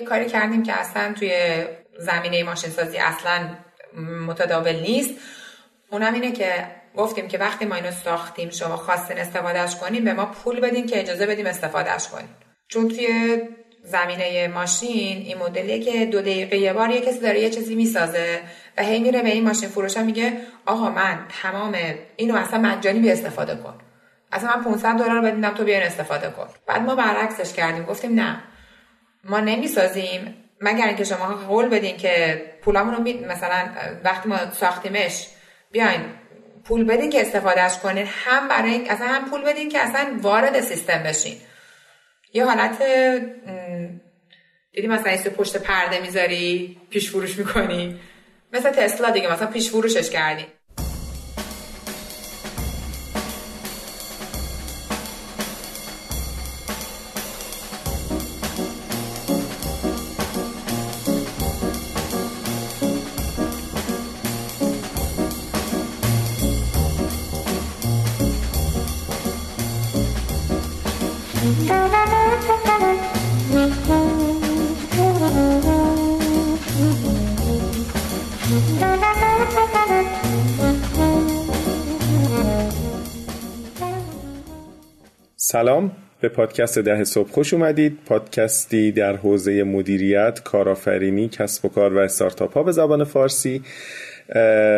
یه کاری کردیم که اصلا توی زمینه ماشین سازی اصلا متداول نیست. اونم اینه که گفتیم که وقتی ما اینو ساختیم شما خواستین استفادهش کنیم به ما پول بدین که اجازه بدیم استفادهش کنیم چون توی زمینه ماشین این مدلیه که دو دقیقه یه بار یه کسی داره یه چیزی می‌سازه و هی میره به این ماشین فروش میگه آقا من تمام اینو اصلا مجانی به استفاده کن. اصلا من 500 دلار بدیدم تو بیان استفاده کن. بعد ما برعکسش کردیم گفتیم نه. ما نمی‌سازیم. مگر اینکه شما قول بدین که پولامون رو مثلا وقتی ما ساختیمش بیاین پول بدین که استفادهش کنین. هم برای اصلا هم پول بدین که اصلا وارد سیستم بشین. یه حالت دیدی مثلا ایسو پشت پرده می‌ذاری پیش فروش می‌کنی. مثل تسلا دیگه مثلا پیش فروشش کردی سلام به پادکست ده صبح خوش اومدید. پادکستی در حوزه مدیریت کارآفرینی کسب و کار و استارتاپ ها به زبان فارسی.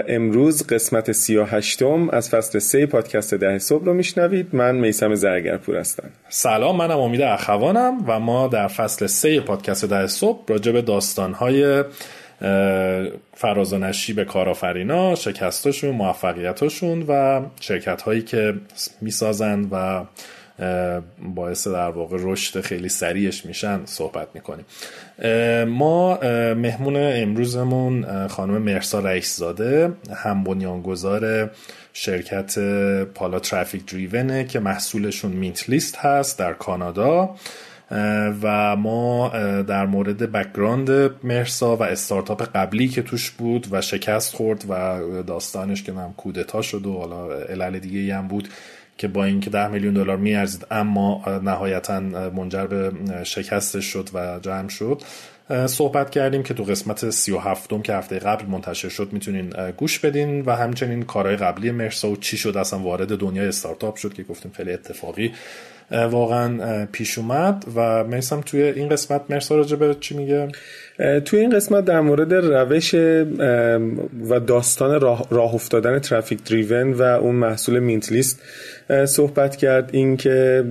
امروز قسمت سی و هشتم از فصل سه پادکست ده صبح رو میشنوید. من میسم زرگرپور هستم. سلام منم امید اخوانم و ما در فصل سه پادکست ده صبح راجع به داستانهای فراز و نشیب کارآفرینا شکستاشون موفقیتاشون و شرکت هایی که می‌سازند و باعث در واقع رشد خیلی سریعش میشن صحبت می‌کنیم. ما مهمون امروزمون خانم مرسا رئیس‌زاده هم‌بنیانگذار شرکت پالا ترافیک دریونه که محصولشون مینت لیست هست در کانادا. و ما در مورد background مرسا و استارتاپ قبلی که توش بود و شکست خورد و داستانش که نیمه کودتا شد و حالا علل دیگه هم بود که با اینکه ده میلیون دلار میارزید اما نهایتا منجر به شکستش شد و جمع شد. صحبت کردیم که تو قسمت سی و هفتم که هفته قبل منتشر شد می‌تونین گوش بدین و همچنین کارهای قبلی مرسا و چی شد اصلا وارد دنیای استارتاپ شد که گفتیم خیلی اتفاقی واقعا پیش اومد. و میسم توی این قسمت مرسا راجع به چی میگه؟ توی این قسمت در مورد روش و داستان راه, افتادن ترافیک دریون و اون محصول مینت لیست صحبت کرد اینکه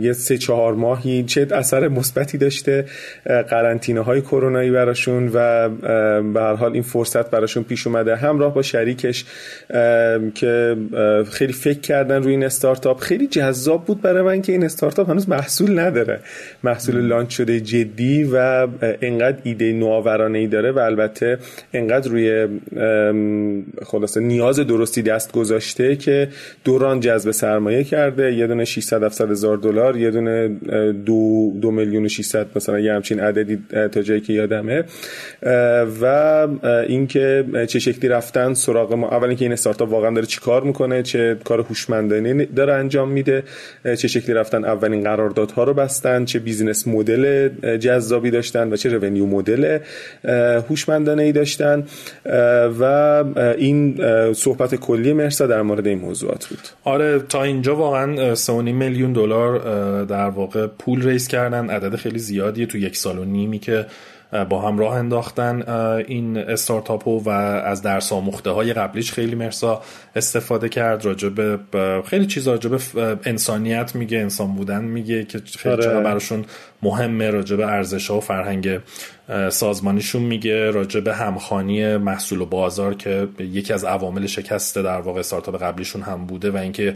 یه سه چهار ماهی چه اثر مثبتی داشته قرنطینه های کرونایی براشون و به هر حال این فرصت براشون پیش اومده. همراه با شریکش که خیلی فکر کردن روی این استارتاپ. خیلی جذاب بود برای من که این استارتاپ هنوز محصول نداره. محصول لانچ شده جدی و انقدر ایده نوآورانه ای داره و البته انقدر روی خلاصه نیاز درستی دست گذاشته که دوران جذب سرمایه کرده یه دونه 600 700 هزار دلار یه دونه دو, دو میلیون و 600 مثلا یه همچین عددی تا جایی که یادمه. و اینکه چه شکلی رفتن سراغ ما. اول اینکه این استارتاپ واقعا داره چیکار می‌کنه چه کار هوشمندانه داره انجام میده چه شکلی رفتن اولین قراردادها رو بستن چه بیزینس مدل جذابی داشتن و چه رونیو مدل هوشمندانه ای داشتن. و این صحبت کلی مرسا در مورد این موضوعات بود. آره تا اینجا واقعا 3.5 میلیون دلار در واقع پول ریز کردن. عدد خیلی زیادیه تو یک سال و نیمی که با هم راه انداختن این استارتاپ و از درس آموخته های قبلیش خیلی مرسا استفاده کرد. راجب خیلی چیز راجب انسانیت میگه انسان بودن میگه که خیلی آره. براشون مهمه. راجب ارزش ها و فرهنگ سازمانیشون میگه. راجب همخانی محصول و بازار که یکی از عوامل شکست در واقع استارتاپ قبلیشون هم بوده و اینکه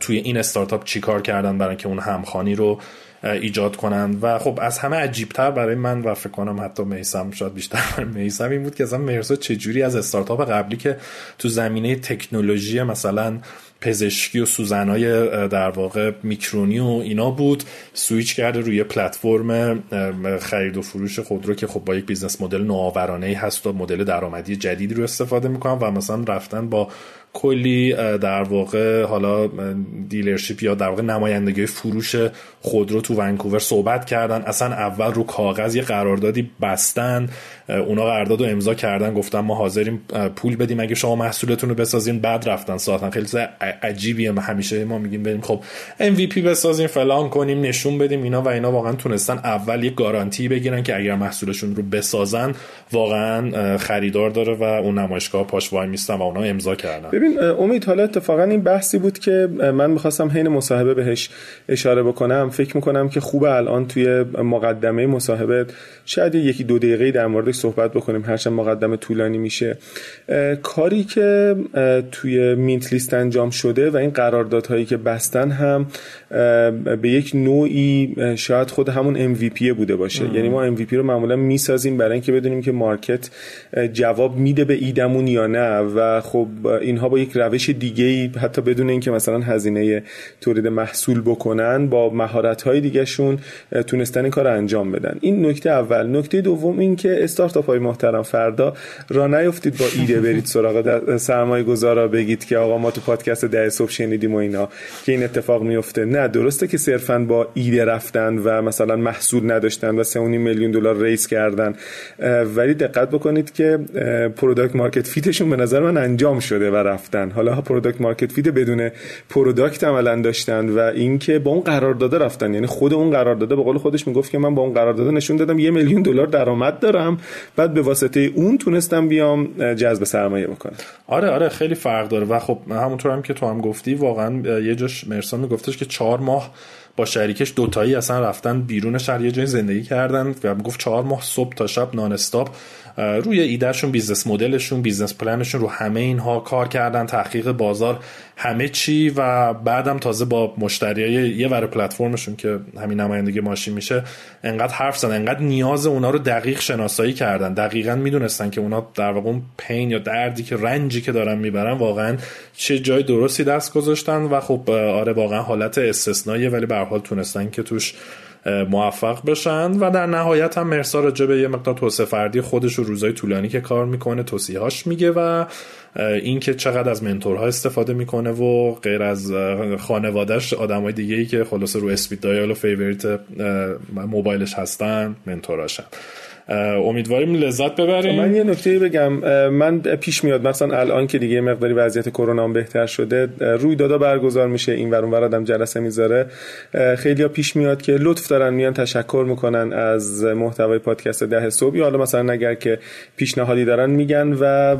توی این استارتاپ چیکار کردن برای اینکه اون همخانی رو ایجاد کنند. و خب از همه عجیبتر برای من و فکر کنم حتی میسم شاید بیشتر میسم این بود که اصلا مرسا چجوری از استارتاپ قبلی که تو زمینه تکنولوژی مثلا پزشکی و سوزنهای در واقع میکرونی و اینا بود سویچ کرده روی پلتفرم خرید و فروش خودرو که خب با یک business model نوآورانه ای هست و مدل درآمدی جدیدی رو استفاده می‌کنن و مثلا رفتن با کلی در واقع حالا dealership یا در واقع نمایندگی فروش خودرو تو ونکوور صحبت کردن. اصلا اول رو کاغذ یه قراردادی بستن اونا قرارداد رو امضا کردن گفتن ما حاضریم پول بدیم اگه شما محصولتون رو بسازین. بعد رفتن ساعتن خیلی عجیبیه. همیشه ما میگیم بریم خب MVP بسازیم فلان کنیم نشون بدیم اینا و اینا واقعا تونستن اول یه گارانتی بگیرن که اگر محصولشون رو بسازن واقعا خریدار داره و اون نمایشگاه پاش وای میستن و اونا امضا کردن. ببین امید حالا اتفاقا این بحثی بود که من می‌خواستم حین مصاحبه بهش اشاره بکنم. فکر می‌کنم که خوب الان توی مقدمه مصاحبه شاید یکی دو دقیقه در موردش صحبت بکنیم. هرچند مقدمه طولانی میشه. کاری که توی مینت لیست انجام شده و این قراردادهایی که بستن هم به یک نوعی شاید خود همون MVP بوده باشه. یعنی ما MVP رو معمولا می‌سازیم برای اینکه بدونیم که مارکت جواب میده به ایدمون یا نه. و خب اینها با یک روش دیگه ای حتی بدون اینکه مثلا هزینه تولید محصول بکنن با مهارت های دیگه شون تونستن این کار انجام بدن. این نکته اول. نکته دوم این که استارتاپ های محترم فردا راه نیفتید با ایده برید سراغ سرمایه گذارا بگید که آقا ما تو پادکست ده صبح شنیدیم و اینا که این اتفاق میفته نه درسته که صرفا با ایده رفتن و مثلا محصول نداشتن و 3.5 میلیون دلار raise کردن. ولی دقت بکنید که product market fit شون به نظر من انجام شده و رفتن. حالا product market fit بدون product عملا داشتن و اینکه با اون قرارداد رفتن. یعنی خود اون قرارداد به قول خودش می‌گفت که من با اون قرارداد نشون دادم یه میلیون دلار درآمد دارم. بعد به واسطه اون تونستم بیام جذب سرمایه بکنم. آره آره خیلی فرق داره. و خب همونطور هم که تو هم گفتی واقعا یه جاش مرسا میگفتش که چهار ماه با شریکش دوتایی اصلا رفتن بیرون شهر یه جای زندگی کردن و گفت چهار ماه صبح تا شب non-stop. روی ایدهشون business model شون business plan شون رو همه اینها کار کردن تحقیق بازار همه چی و بعدم تازه با مشتریای یه ور پلتفرمشون که همین نمایندگی ماشین میشه انقدر حرف زدن انقدر نیاز اونا رو دقیق شناسایی کردن. دقیقا می‌دونستن که اونا در واقع اون پین یا دردی که رنجی که دارن می‌برن واقعا چه جای درستی دست گذاشتن و خب آره واقعا حالت استثنائیه ولی به حال تونستن که توش موفق بشن و در نهایت هم مرسا راجع به یه مقدار توسعه فردی خودش و روزای طولانی که کار می‌کنه توصیهاش میگه و اینکه چقدر از mentor ها استفاده می‌کنه و غیر از خانوادهش آدمای دیگه ای که خلاصه رو speed dial و favorite موبایلش هستن mentor اشن. امیدواریم لذت ببرید. من یه نکته بگم. من پیش میاد مثلا الان که دیگه مقداری وضعیت کرونا بهتر شده رویدادا برگزار میشه این ور اونور آدم جلسه می‌ذاره. خیلی پیش میاد که لطف دارن میان تشکر می‌کنن از محتوای پادکست ده صبح. یا حالا مثلا اگر که پیشنهادی دارن میگن و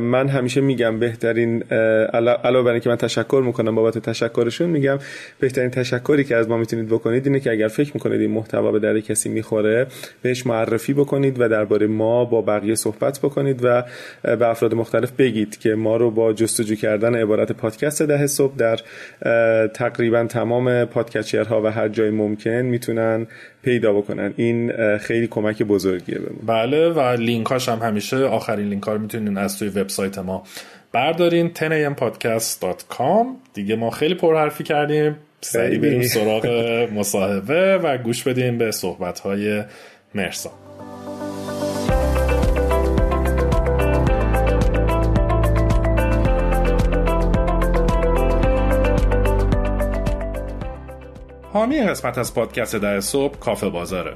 من همیشه میگم بهترین علاوه بر اینکه من تشکر می‌کنم بابت تشکرشون میگم بهترین تشکری که از ما می‌تونید بکنید اینه که اگر فکر می‌کنید این محتوا به درد کسی می‌خوره بهش معرفی بکنید. بکنید و درباره ما با بقیه صحبت بکنید و به افراد مختلف بگید که ما رو با جستجو کردن عبارت پادکست ده صبح در تقریبا تمام پادکچرها و هر جای ممکن می‌تونن پیدا بکنن. این خیلی کمک بزرگیه به ما. بله و لینکاش هم همیشه آخرین لینک ها رو می‌تونین از توی وبسایت ما بردارین 10ampodcast.com دیگه ما خیلی پرحرفی کردیم. سریع بریم سراغ مصاحبه و گوش بدیم به صحبت های مرسا. حامی قسمت از پادکست در صبح کافه بازاره.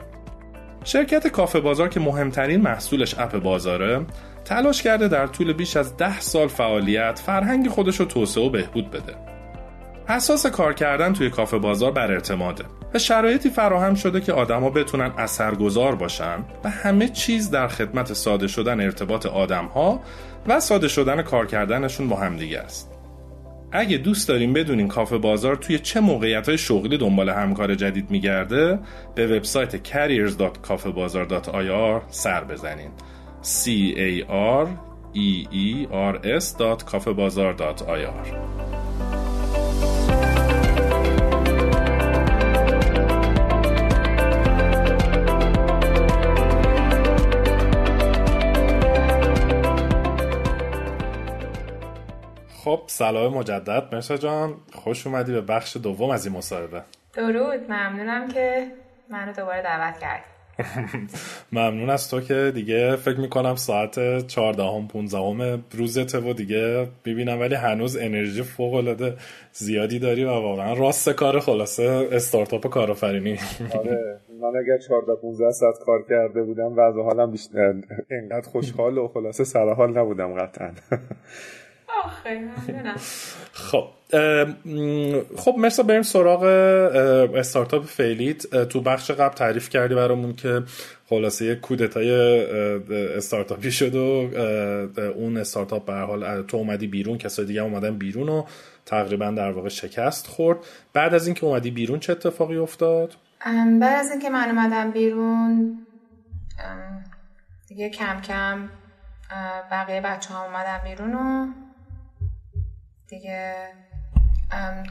شرکت کافه بازار که مهمترین محصولش اپ بازاره تلاش کرده در طول بیش از ده سال فعالیت فرهنگ خودش رو توسعه و بهبود بده. اساس کار کردن توی کافه بازار بر اعتماده و شرایطی فراهم شده که آدما بتونن اثرگذار باشن و همه چیز در خدمت ساده شدن ارتباط آدمها و ساده شدن کار کردنشون با همدیگه است. اگه دوست داریم بدونین کافه بازار توی چه موقعیت های شغلی دنبال همکار جدید میگرده به وبسایت careers.kafebazar.ir سر بزنین. C a r e e r s.kafebazar.ir خب سلام مجدد. مرسا جان خوش اومدی به بخش دوم از این مصاحبه. درود. ممنونم که منو دوباره دعوت کردی ممنون از تو که دیگه فکر می‌کنم ساعت 14 هم 15 هم روزته و دیگه ببینم ولی هنوز انرژی فوق العاده زیادی داری و واقعا راست کار خلاصه استارتاپ کارآفرینی. آره. من اگر 14 15 ساعت کار کرده بودم وضع حالم بیشتر انقدر خوشحال و خلاصه سر حال نبودم قطعا. خب خب مثلا بریم سراغ استارتاپ فیلیت تو بخش قبل تعریف کردی برامون که خلاصه یک کودتای استارتاپی شد و اون استارتاپ به حال تو اومدی بیرون کسای دیگه اومدن بیرون و تقریبا در واقع شکست خورد. بعد از اینکه اومدی بیرون چه اتفاقی افتاد؟ بعد از اینکه من اومدم بیرون دیگه کم کم بقیه بچه ها اومدن بیرون و دیگه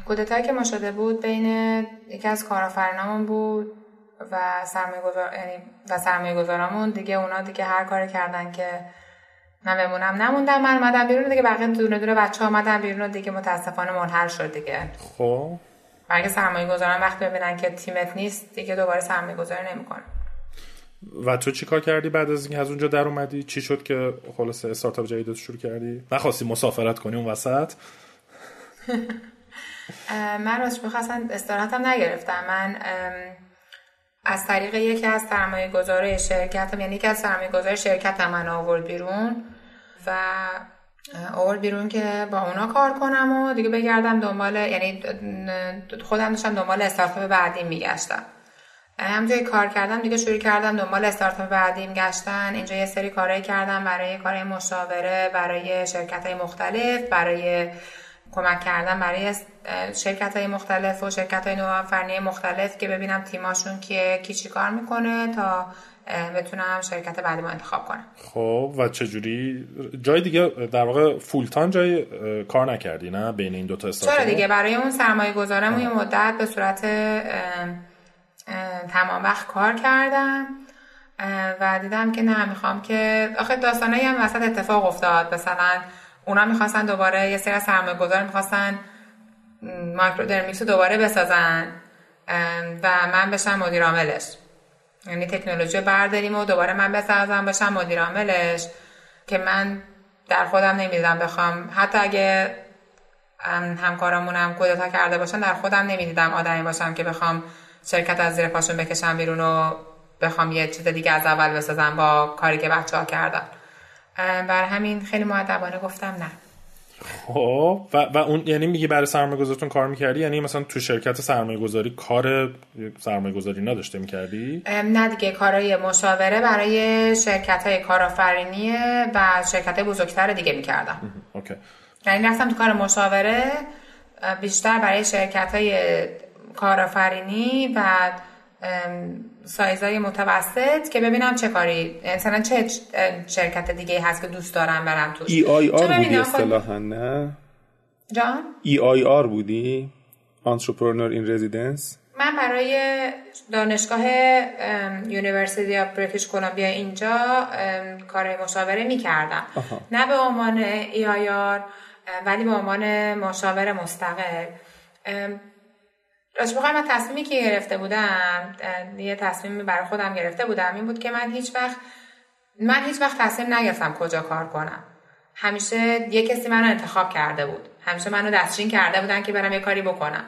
کودتایی که ما شده بود بین یکی از کارآفرینامون بود و سرمایه گذار یعنی و سرمایه گذارامون دیگه اونا دیگه هر کاری کردن که من بمونم نموندم من اومدم بیرون دیگه بقیه دونه دونه بچه اومدن بیرون و دیگه متاسفانه منحل شد دیگه. خب. برای سرمایه گذارم وقتی ببینن که تیمت نیست دیگه دوباره سرمایه گذاری نمی‌کنه و تو چی کار کردی بعد از اینکه از اونجا در اومدی؟ چی شد که خلاصه استارتاپ جدید شروع کردی؟ نخواستی مسافرت کنی اون وسط؟ من راست می‌خواستم استراحتم نگرفتم. من از طریق یکی از سرمایه گذاره شرکتم یعنی یکی از سرمایه گذار شرکت من آورد بیرون و آورد بیرون که با اونا کار کنم و دیگه بگردم دنبال یعنی خودم داشتم دنبال استارتاپ بعدی میگشتم. همونجایی کار کردم دیگه شروع کردم دنبال استارتاپ بعدیم گشتن اینجا یه سری کارهایی کردم برای کارهای مشاوره برای شرکت های مختلف برای کمک کردن برای شرکت های مختلف و شرکت های نوآفرینی مختلف که ببینم تیماشون کیه کی چی کار می‌کنه تا بتونم شرکت بعدی ما انتخاب کنم خب و چجوری؟ جای دیگه در واقع full-time جای کار نکردی نه؟ بین این دوتا استارتاپ؟ چرا دیگه؟ برای اون سرمایه گذارم یه مدت به صورت تمام وقت کار کردم و دیدم که نه می‌خوام که آخه داستانایی هم وسط اتفاق افتاد. مثلا اونا می‌خواستن دوباره یه سری از سرمایه گذار می‌خواستن Microdermics رو دوباره بسازن و من بشم مدیر عاملش. یعنی تکنولوژی برداریم و دوباره من بسازم بشم مدیر عاملش که من در خودم نمی‌دیدم بخوام. حتی اگه همکارامونم کودتا کرده باشن در خودم نمی‌دیدم آدمی باشم که بخوام شرکت از زیر پاشون بکشم بیرون و بخوام یه چیز دیگه از اول بسازم با کاری که بچه ها کردن. بر همین خیلی معدبانه گفتم نه. خب و, و اون یعنی میگی برای سرمایه گذارتون کار می‌کردی؟ یعنی مثلا تو شرکت سرمایه گذاری کار سرمایه گذاری نداشته می‌کردی؟ نه دیگه کارهای مشاوره برای شرکت های کارآفرینی و شرکت بزرگتر دیگه می‌کردم. اوکی. یعنی رفتم تو کار مشاوره بیشتر برای شرکت های کارآفرینی و سایزای متوسط که ببینم چه کاری. مثلا چه شرکت دیگه هست که دوست دارم برم توش؟ ای آی آر بودی اصطلاحا نه؟ جان؟ EIR بودی؟ Entrepreneur in Residence من برای دانشگاه University of British Columbia اینجا کار مشاوره می کردم نه به عنوان EIR ولی به عنوان مشاور مستقل. راست بخوام من تصمیمی که گرفته بودم یه تصمیمی برای خودم گرفته بودم این بود که من هیچ وقت من هیچ وقت تصمیم نگرفتم کجا کار کنم. همیشه یه کسی منو انتخاب کرده بود. همیشه منو دستچین کرده بودن که برم یه کاری بکنم.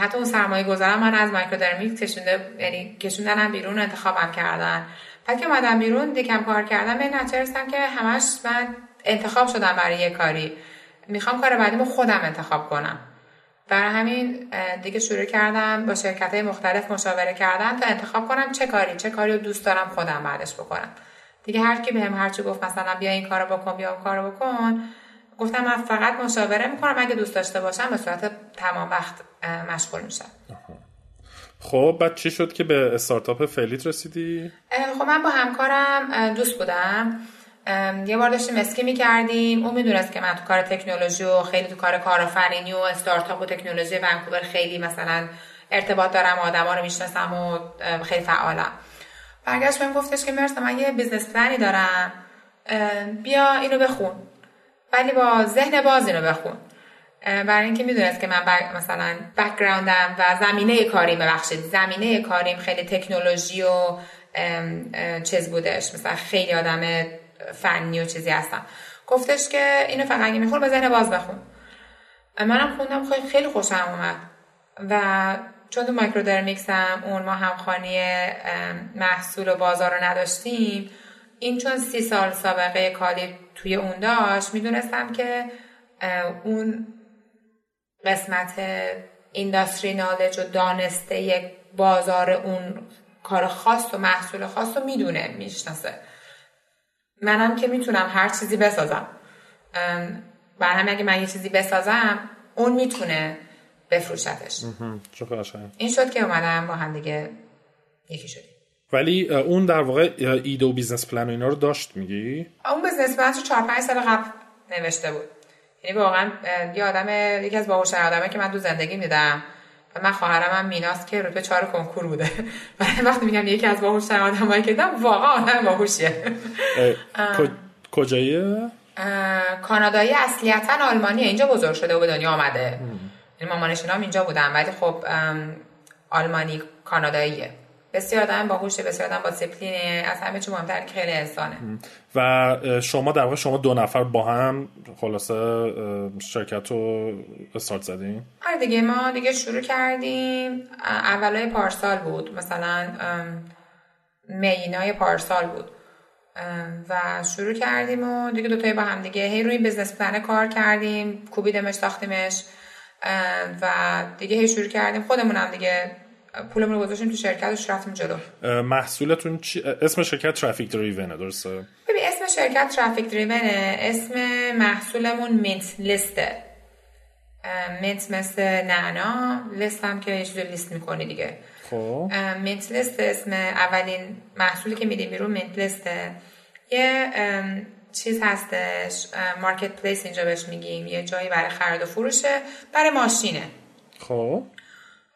حتی اون سرمایه گذارم من از مایکرودرمیک کشونده یعنی کشوندنم بیرون انتخابم کردن. بعد که اومدم بیرون دیکم کار کردم به نتیجه که همش من انتخاب شدم برای یه کاری. می‌خوام کار بعدیمو خودم انتخاب کنم. برای همین دیگه شروع کردم با شرکت های مختلف مشاوره کردم تا انتخاب کنم چه کاری چه کاری رو دوست دارم خودم بعدش بکنم. دیگه هر کی بهم هرچی گفت مثلا بیا این کارو بکن بیا اون کارو بکن گفتم من فقط مشاوره می‌کنم. اگه دوست داشته باشم به صورت تمام وقت مشغول میشم. خب بعد چی شد که به استارتاپ فلیت رسیدی؟ خب من با همکارم دوست بودم. یه بار داشتیم اسکی می‌کردیم. اون می‌دونست که من تو کار تکنولوژی و خیلی تو کار کارآفرینی و استارتاپ و تکنولوژی ونکوور خیلی مثلا ارتباط دارم آدما رو می‌شناسم و خیلی فعالم. برگشت بهم گفتش که مرسا من یه business plan ی دارم. بیا اینو بخون. ولی با ذهن باز اینو بخون. برای اینکه می‌دونست که من مثلا background م و زمینه کاریم ببخشید زمینه کاریم خیلی تکنولوژی و چیز بودش. مثلا خیلی آدم فنی و چیزی هستم. گفتش که اینو فقط اگه می‌خوای با ذهن باز بخون. منم خوندم خیلی خیلی خوشم اومد. و چون تو Microdermics هم اون ما همخوانی محصول و بازار رو نداشتیم این چون سی سال سابقه کاری توی اون داشت می‌دونستم که اون قسمت industry knowledge و دانستهٔ بازار اون کار خاص و محصول خاص رو می‌دونه می‌شناسه. منم که می‌تونم هر چیزی بسازم. و هم اگه من یه چیزی بسازم اون می‌تونه بفروشتش. این شد که اومدم با هم دیگه یکی شدیم. ولی اون در واقع ایده و business plan و اینا رو داشت میگی؟ اون business plan رو 4 5 سال قبل نوشته بود. یعنی واقعا یه آدم یکی از باهوشترین آدمایی که من تو زندگی دیدم و من خواهرم هم میناست که رتبه چهار کنکور بوده. و وقتی میگم یکی از باهوشترین آدمایی که دیدم واقعا آدم باهوشیه. کجاییه؟ کانادایی اصلیتا آلمانیه. اینجا بزرگ شده و به دنیا آمده. یعنی مامانش اینجا بودن. ولی خب آلمانی کاناداییه. بسیار آدم باهوشه بسیار آدم با دیسپلینه از همه چی مهمتر خیلی انسانه. و شما در واقع شما دو نفر با هم خلاصه شرکت رو استارت زدیم آره دیگه ما دیگه شروع کردیم. اولای پارسال بود مثلا مینای پارسال بود. و شروع کردیم و دیگه دوتایی با هم دیگه هی روی business plan کار کردیم کوبیدمش ساختیمش. و دیگه هی شروع کردیم. خودمون هم دیگه پولمون رو گذاشتیم تو شرکت و رفتیم جلو. محصولتون چی؟ اسم شرکت Traffic Driven ه درسته؟ ببین اسم شرکت Traffic Driven ه اسم محصولمون MintList ه mint مثل نعنا. لیست هم که یه لیست می‌کنی دیگه. خب. MintList اسم اولین محصولی که میدیم بیرون MintList ه یه چیز هستش. marketplace اینجا بهش میگیم. یه جایی برای خرید و فروشه. برای ماشینه. خب.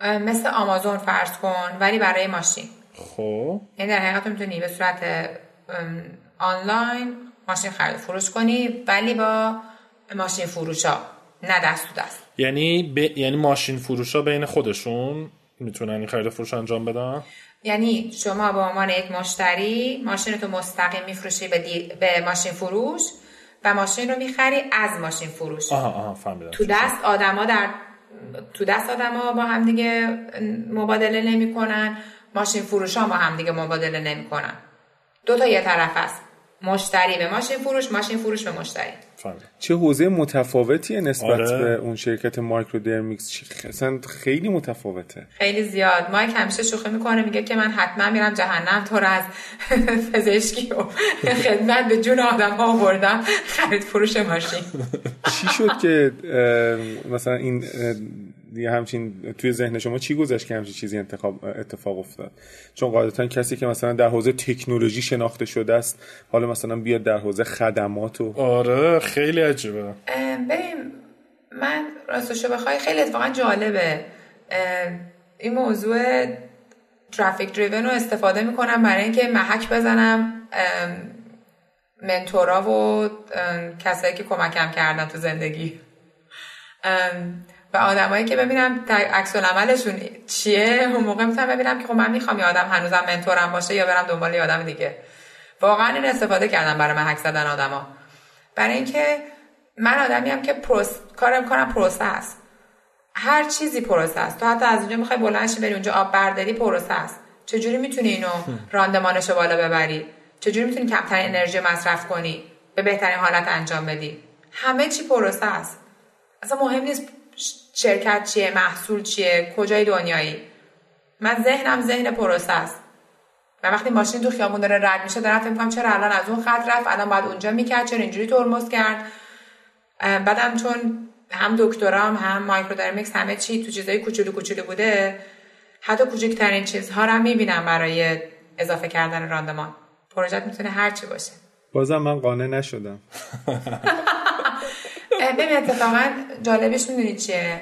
مثل آمازون فرض کن ولی برای ماشین. خب. یعنی در حقیقت می‌تونی به صورت آنلاین ماشین خرید فروش کنی ولی با ماشین فروشا نه دست تو دست. یعنی ب... یعنی ماشین فروشا بین خودشون می‌تونن این خرید فروش انجام بدن؟ یعنی شما به عنوان یک مشتری ماشین تو مستقیم میفروشی به, دی... به ماشین فروش و ماشین رو می‌خری از ماشین فروش. آها آها فهمیدم. تو دست آدما در تو دست آدم ها با هم دیگه مبادله نمی‌کنن. ماشین فروش ها با هم دیگه مبادله نمی‌کنن. دو تا یه طرف است. مشتری به ماشین فروش ماشین فروش به مشتری. چه حوزه متفاوتیه نسبت آره. به اون شرکت Microdermics؟ اصلا خیلی متفاوته. خیلی زیاد. مایک همیشه شوخی می‌کنه میگه که من حتما میرم جهنم تو از پزشکی و خدمت به جون آدم ها آوردم. خرید فروش ماشین. چی شد که مثلا این دیگه همچین توی ذهن شما چی گذشت که همچین چیزی انتخاب اتفاق افتاد؟ چون قاعدتا کسی که مثلا در حوزه تکنولوژی شناخته شده است حالا مثلا بیاد در حوزه خدمات و آره خیلی عجیبه. ببین من راستشو بخوای خیلی اتفاقا جالبه. این موضوع ترافیک دریون رو استفاده می‌کنم برای اینکه محک بزنم منتورا و کسایی که کمکم کردن تو زندگی. و آدمایی که ببینم عکس عملشون چیه اون موقع می‌تونم ببینم که خب من می‌خوام یه آدم هنوزم منتورم باشه یا برم دنبال یه آدم دیگه. واقعا این استفاده کردم برای من حک زدن آدما برای اینکه من آدمی هم که پروس... کارم کنم پروسه است. هر چیزی پروسه است. تو حتی از اونجا می‌خوای بلند بری اونجا آب برداری پروسه است. چجوری می‌تونی اینو راندمانش بالا ببری؟ چجوری می‌تونی کمترین انرژی مصرف کنی؟ به بهترین حالت انجام بدی؟ همه چی پروسه است. اصلا مهم نیست شرکت چیه محصول چیه کجای دنیایی؟ من ذهنم ذهن پروسه است. و وقتی ماشین تو خیابون داره رد میشه دارم فکر می‌کنم چرا الان از اون خط رفت الان باید اونجا می‌کرد چرا اینجوری ترمز کرد. بعدم چون هم دکترام هم Microdermics همه چی تو چیزای کوچولو کوچولو بوده حتی کوچکترین چیزها رو می‌بینم برای اضافه کردن راندمان. پروژه می‌تونه هر چی باشه. بازم من قانع نشدم. ببین اتفاقا جالبش می‌دونی چیه؟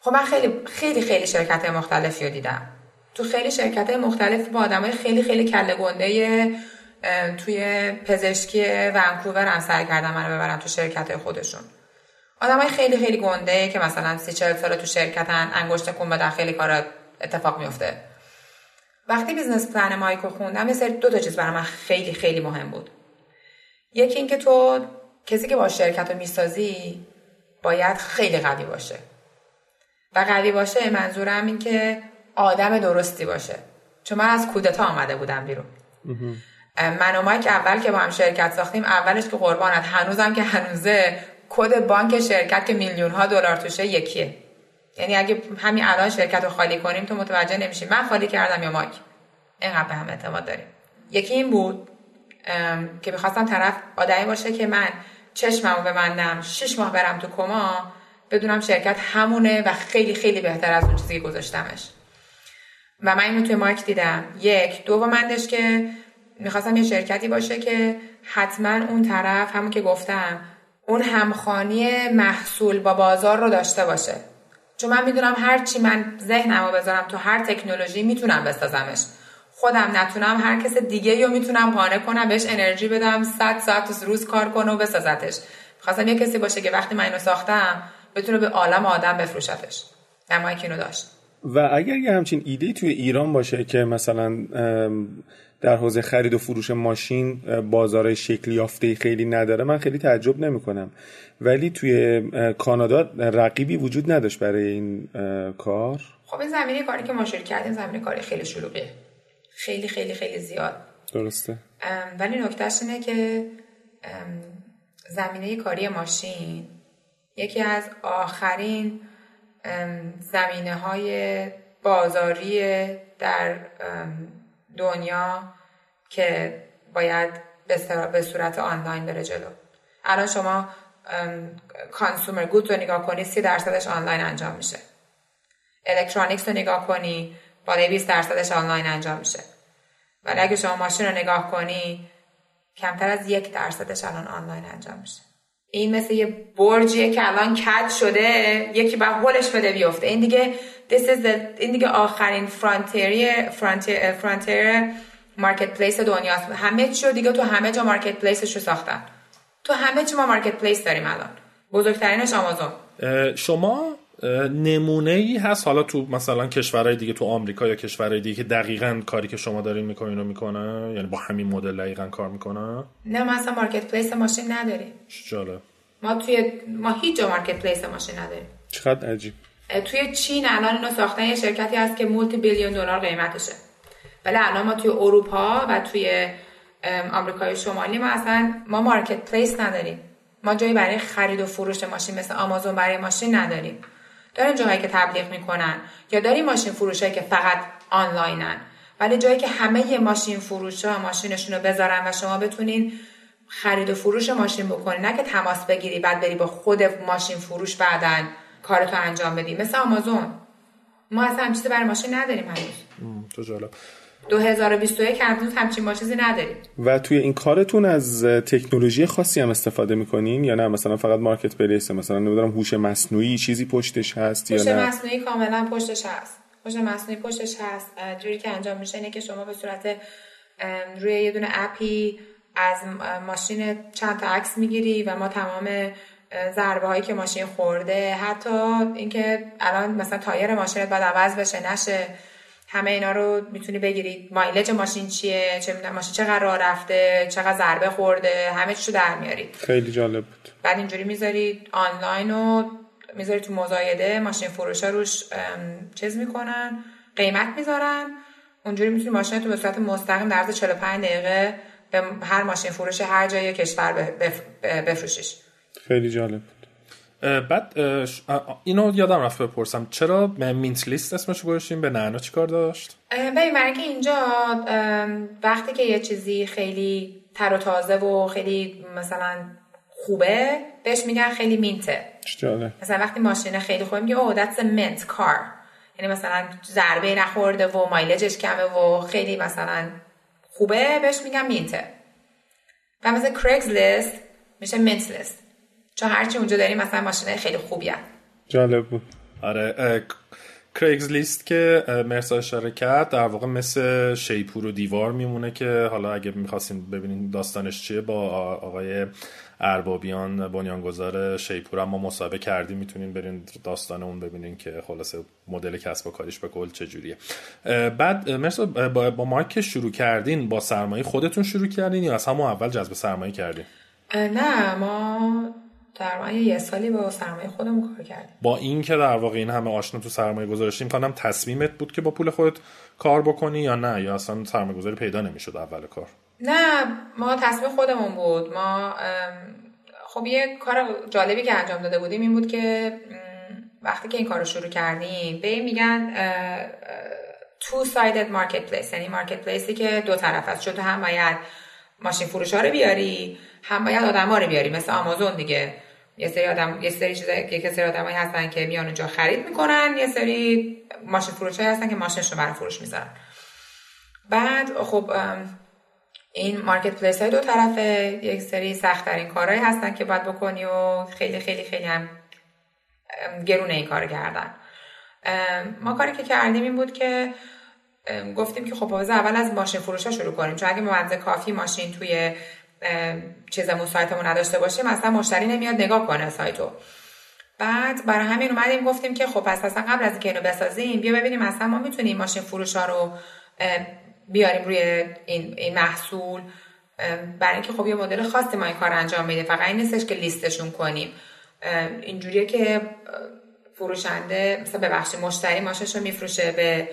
خب من خیلی خیلی خیلی شرکت مختلفی رو دیدم. تو خیلی شرکت مختلف با آدم های خیلی خیلی کله گنده توی پزشکی ونکوور هم سعی کردم منو ببرم تو شرکت خودشون. آدم های خیلی خیلی گنده که مثلا سی چهل سال تو شرکتن انگشت کن بدن خیلی کار اتفاق میفته وقتی business plan مایکو خوندم یه سری دو تا چیز برای من خیلی خیلی مهم بود. یکی اینکه تو کسی که با شرکت رو می‌سازی باید خیلی قوی باشه. و قوی باشه منظورم این که آدم درستی باشه. چون من از کودتا آمده بودم بیرون. من و مایک اول که با هم شرکت ساختیم اولش که قربانت هنوزم که هنوزه کد بانک شرکت که میلیون ها دلار توشه یکیه. یعنی اگه همین الان شرکت رو خالی کنیم تو متوجه نمیشی من خالی کردم یا مایک. اینقدر به هم اعتماد داریم. یکی این بود که می‌خواستم طرف آدمی باشه که من چشممو ببندم شش ماه برم تو کما بدونم شرکت همونه و خیلی خیلی بهتر از اون چیزی که گذاشتمش. و من اینو توی مایک دیدم. یک. دومندش که می‌خواستم یه شرکتی باشه که حتما اون طرف همون که گفتم اون همخانی محصول با بازار رو داشته باشه. چون من می‌دونم هر چی من ذهنم رو بذارم تو هر تکنولوژی می‌تونم بسازمش. خودم نتونم هر کس دیگه رو می‌تونم قانع کنم بهش انرژی بدم صد ساعت روز کار کنه و بسازتش. خواستم یه کسی باشه که وقتی من اینو ساختم بتونه به عالم آدم بفروشتش. نمایی اینو داشت. و اگر یه همچین ایده توی ایران باشه که مثلا در حوزه خرید و فروش ماشین بازار شکلی یافته خیلی نداره من خیلی تعجب نمی کنم ولی توی کانادا رقیبی وجود نداشت برای این کار؟ خب این زمینه کاری که ما شروع کردیم زمینه کاری خیلی شلوغه خیلی خیلی خیلی زیاد. درسته. ولی نکتهش اینه که زمینه کاری ماشین یکی از آخرین زمینه های بازاری در دنیا که باید به صورت آنلاین بره جلو. الان شما consumer good رو نگاه کنی سی درصدش آنلاین انجام میشه. electronics رو نگاه کنی بالای 20 درصدش آنلاین انجام میشه. ولی اگه شما ماشین رو نگاه کنی کمتر از یک درصدش الان آنلاین انجام میشه. این مثل یه برجیه که الان کد شده یکی با هولش بده بیفته. این دیگه this is the, این دیگه آخرین frontier frontier frontier marketplace دنیاست. همه چی دیگه تو همه جا marketplace ش رو ساختن. تو همه چی ما marketplace داریم الان. بزرگترینش آمازون شما نمونه ای هست. حالا تو مثلا کشورهای دیگه تو آمریکا یا کشورهای دیگه که دقیقا کاری که شما دارین می‌کنین رو می‌کنه یعنی با همین مدل دقیقا کار می‌کنه نه ما اصلا marketplace ماشین نداریم. جالب. ما توی ما هیچ جا marketplace ماشین نداریم. چقدر عجیب. توی چین الان اینو ساختن یه شرکتی هست که multi-billion دلار قیمتشه. ولی الان ما توی اروپا و توی آمریکای شمالی ما اصلا ما مارکت پلیس نداریم. ما جایی برای خرید و فروش ماشین مثل آمازون برای ماشین نداریم. داریم جاهایی که تبلیغ می‌کنن یا داریم ماشین فروشایی که فقط آنلاینن. ولی جایی که همه ماشین فروش ها ماشینشون رو بذارن و شما بتونین خرید و فروش ماشین بکنی نه که تماس بگیری بعد بری با خود ماشین فروش بعدن کارتو انجام بدی. مثل آمازون. ما اصلا چیزی برای ماشین نداریم هنوز. تو جالب. 2021 هنوز همچین چیزی نداریم و توی این کارتون از تکنولوژی خاصی هم استفاده می‌کنین؟ یا نه؟ مثلا فقط مارکت پلیس مثلا نمی‌دونم هوش مصنوعی چیزی پشتش هست یا نه؟ هوش مصنوعی کاملا پشتش هست. هوش مصنوعی پشتش هست. جوری که انجام میشه اینه که شما به صورت روی یه دونه اپی از ماشین چند تا عکس می‌گیری و ما تمام ضربه هایی که ماشین خورده حتی اینکه الان مثلا تایر ماشینت باید عوض بشه نشه همه اینا رو می‌تونی بگیری. مایلج ماشین چیه؟ چه می‌دونم ماشین چقدر راه رفته؟ چقدر ضربه خورده؟ همه چیشو در میاری. خیلی جالب بود. بعد اینجوری می‌ذاری آنلاین و می‌ذاری تو مزایده ماشین فروش روش چیز می‌کنن قیمت می‌ذارن. اونجوری می‌تونی ماشین تو به صورت مستقیم در 45 دقیقه به هر ماشین فروش هر جای کشور بفروشیش. خیلی جالب. بعد اینو یادم رفت بپرسم. چرا مینت لیست اسمش گذاشتیم؟ به نعنا چیکار داشت؟ ببین برای که اینجا وقتی که یه چیزی خیلی تر و تازه و خیلی مثلا خوبه بهش میگن خیلی مینته مثلا وقتی ماشین خیلی خوبه میگه that's a mint car. یعنی مثلا ضربه نخورده و مایلجش کمه و خیلی مثلا خوبه بهش میگن مینته و مثلا کرگز لیست میشه مینت لیست چون هرچی اونجا داریم مثلا ماشین خیلی خوبی هم. جالب بود. آره کریگز لیست که مرسا اشاره کرد در واقع مثل شیپور و دیوار میمونه که حالا اگه می‌خواستیم ببینیم داستانش چیه با آقای اربابیان بنیانگذار شیپور هم ما مصاحبه کردیم می‌تونین برین داستان اون ببینین که خلاصه مدل کسب و کاریش به کل چجوریه. بعد مرسا با, با ما که شروع کردین با سرمایه خودتون شروع کردین یا از همون اول جذب سرمایه کردین؟ نه ما در یه سالی با سرمایه خودمون کار کردیم. با این که در واقع این همه آشنا تو سرمایه گذاشتیم کنم تصمیمت بود که با پول خودت کار بکنی یا نه؟ یا اصلا سرمایه گذاری پیدا نمی‌شد اول کار؟ نه ما تصمیم خودمون بود. ما خب یه کار جالبی که انجام داده بودیم این بود که وقتی که این کار رو شروع کردیم بهش میگن two sided marketplace یعنی marketplace ی که دو طرف است. چون هم باید ماشین فروش ها رو بیاری هم باید آدم ها رو بیاری. مثل آمازون دیگه. یه سری آدم یه سری چیزا یه سری آدمایی هستن که میان اونجا خرید می‌کنن یه سری ماشین فروش هستن که ماشینش رو برای فروش می‌ذارن. بعد خب این marketplace های دو طرفه. یک سری سخت ترین کارهایی هستن که باید بکنی و خیلی خیلی خیلی هم گرونه این کار کردن. ما کاری که کردیم این بود که گفتیم که خب اول از ماشین فروش ها شروع کنیم. چون اگه موزه کافی ماشین توی چیزمون سایتمون نداشته باشه مثلا مشتری نمیاد نگاه کنه سایتو. بعد برای همین اومدیم گفتیم که خب پس اصلا قبل از اینکه اینو بسازیم بیا ببینیم اصلا ما می‌تونیم ماشین فروش ها رو بیاریم روی این, این محصول. برای اینکه خب یه مدل خاصی ما این کار انجام میده فقط این نیستش که لیستشون کنیم. اینجوریه که فروشنده مثلا ببخشید مشتری ماشینش رو میفروشه به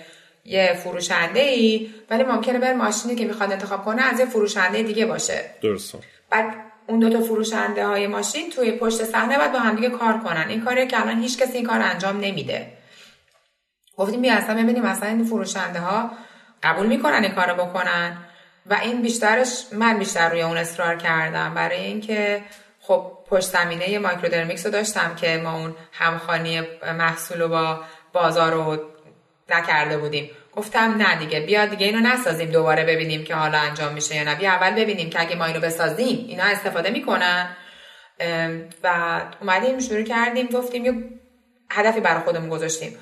یه فروشنده ای ولی ممکنه بر ماشینی که می‌خواد انتخاب کنه از یه فروشنده دیگه باشه. درست بعد اون دو تا فروشنده های ماشین توی پشت صحنه باید با همدیگه کار کنن. این کاری که الان هیچ کسی این کار انجام نمیده. گفتیم بیا اصلا ببینیم اصلا این فروشنده ها قبول می‌کنن این کارو بکنن؟ و این بیشترش من بیشتر روی اون اصرار کردم. برای اینکه خب پشت زمینه مایکرودرمیکس رو داشتم که ما اون همخانی محصول رو با بازار رو نکرده بودیم. گفتم نه دیگه بیا دیگه اینو نسازیم دوباره ببینیم که حالا انجام میشه یا نه. بیا اول ببینیم که اگه ما اینو بسازیم اینا استفاده می‌کنن. و اومدیم شروع کردیم گفتیم یه هدفی برای خودمون گذاشتیم.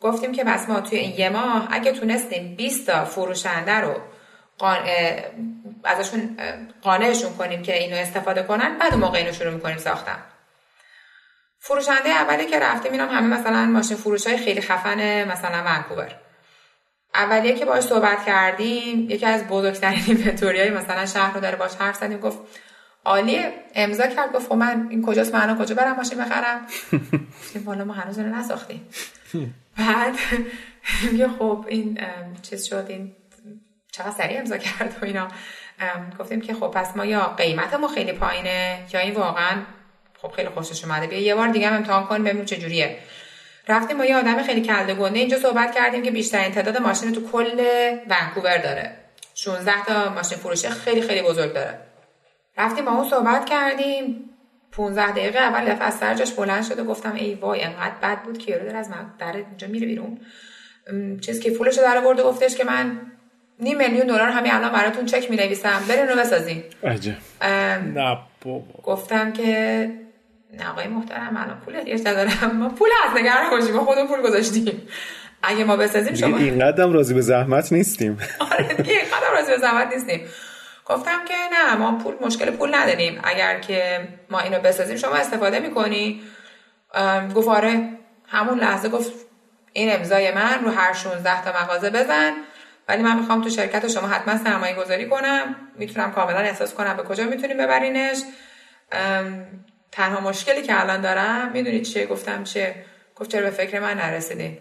گفتیم که بس ما توی این یه ماه اگه تونستیم 20 تا فروشنده رو ازشون قانعشون کنیم که اینو استفاده کنن بعد موقع اینو شروع می‌کنیم ساختن. فروشنده اولی که رفتیم اینم همه مثلا ماشین فروش های خیلی خفن مثلا ونکوور. اولیه که باش صحبت کردیم یکی از بزرگترین اینونتوری های مثلا شهر رو داره باش حرف زدیم گفت عالی امضا کرد گفت خب من این کجاست من کجا برم ماشین بخرم؟ گفتیم والا ما هنوز رو نساختیم. بعد میگه خب این چیز شد این چقدر سریع امضا کرد و اینا. گفتیم که خب پس ما یا قیمت ما خیلی پایینه یا این واقعا خب خیلی خوشش اومده. بیا یه بار دیگه هم امتحان کنیم ببینیم چه جوریه رفتیم با یه آدم خیلی کلده گنده اینجا صحبت کردیم که بیشترین تعداد ماشین تو کل ونکوور داره. 16 تا ماشین فروشی خیلی خیلی بزرگ داره. رفتیم با اون صحبت کردیم. 15 دقیقه اول دفعه از سر جاش بلند شد و گفتم ای وای انقدر بد بود. که یارو داره از من در اینجا میره بیرون. چیز که فولش در آورد گفتش که من نیم میلیون دلار همین الان براتون چک می نویسم برین رو بسازین. عجب. نه گفتم که آقای محترم الان پول احتیاج ندارم. ما پول از نگران باشیم. ما خودمون پول گذاشتیم. اگه ما بسازیم شما اینقدر راضی به زحمت نیستیم. آره دیگه اینقدر راضی به زحمت نیستیم. گفتم که نه ما پول مشکل پول نداریم. اگر که ما اینو بسازیم شما استفاده می‌کنی؟ گفت آره. همون لحظه گفت این امضای من رو هر 16 تا مغازه بزن. ولی من می‌خوام تو شرکت شما حتما سرمایه گذاری کنم. می‌تونم کاملا احساس کنم به کجا می‌تونیم ببرینش. تنها مشکلی که الان دارم می‌دونید چیه؟ گفتم چه؟ گفت چرا به فکر من نرسیدین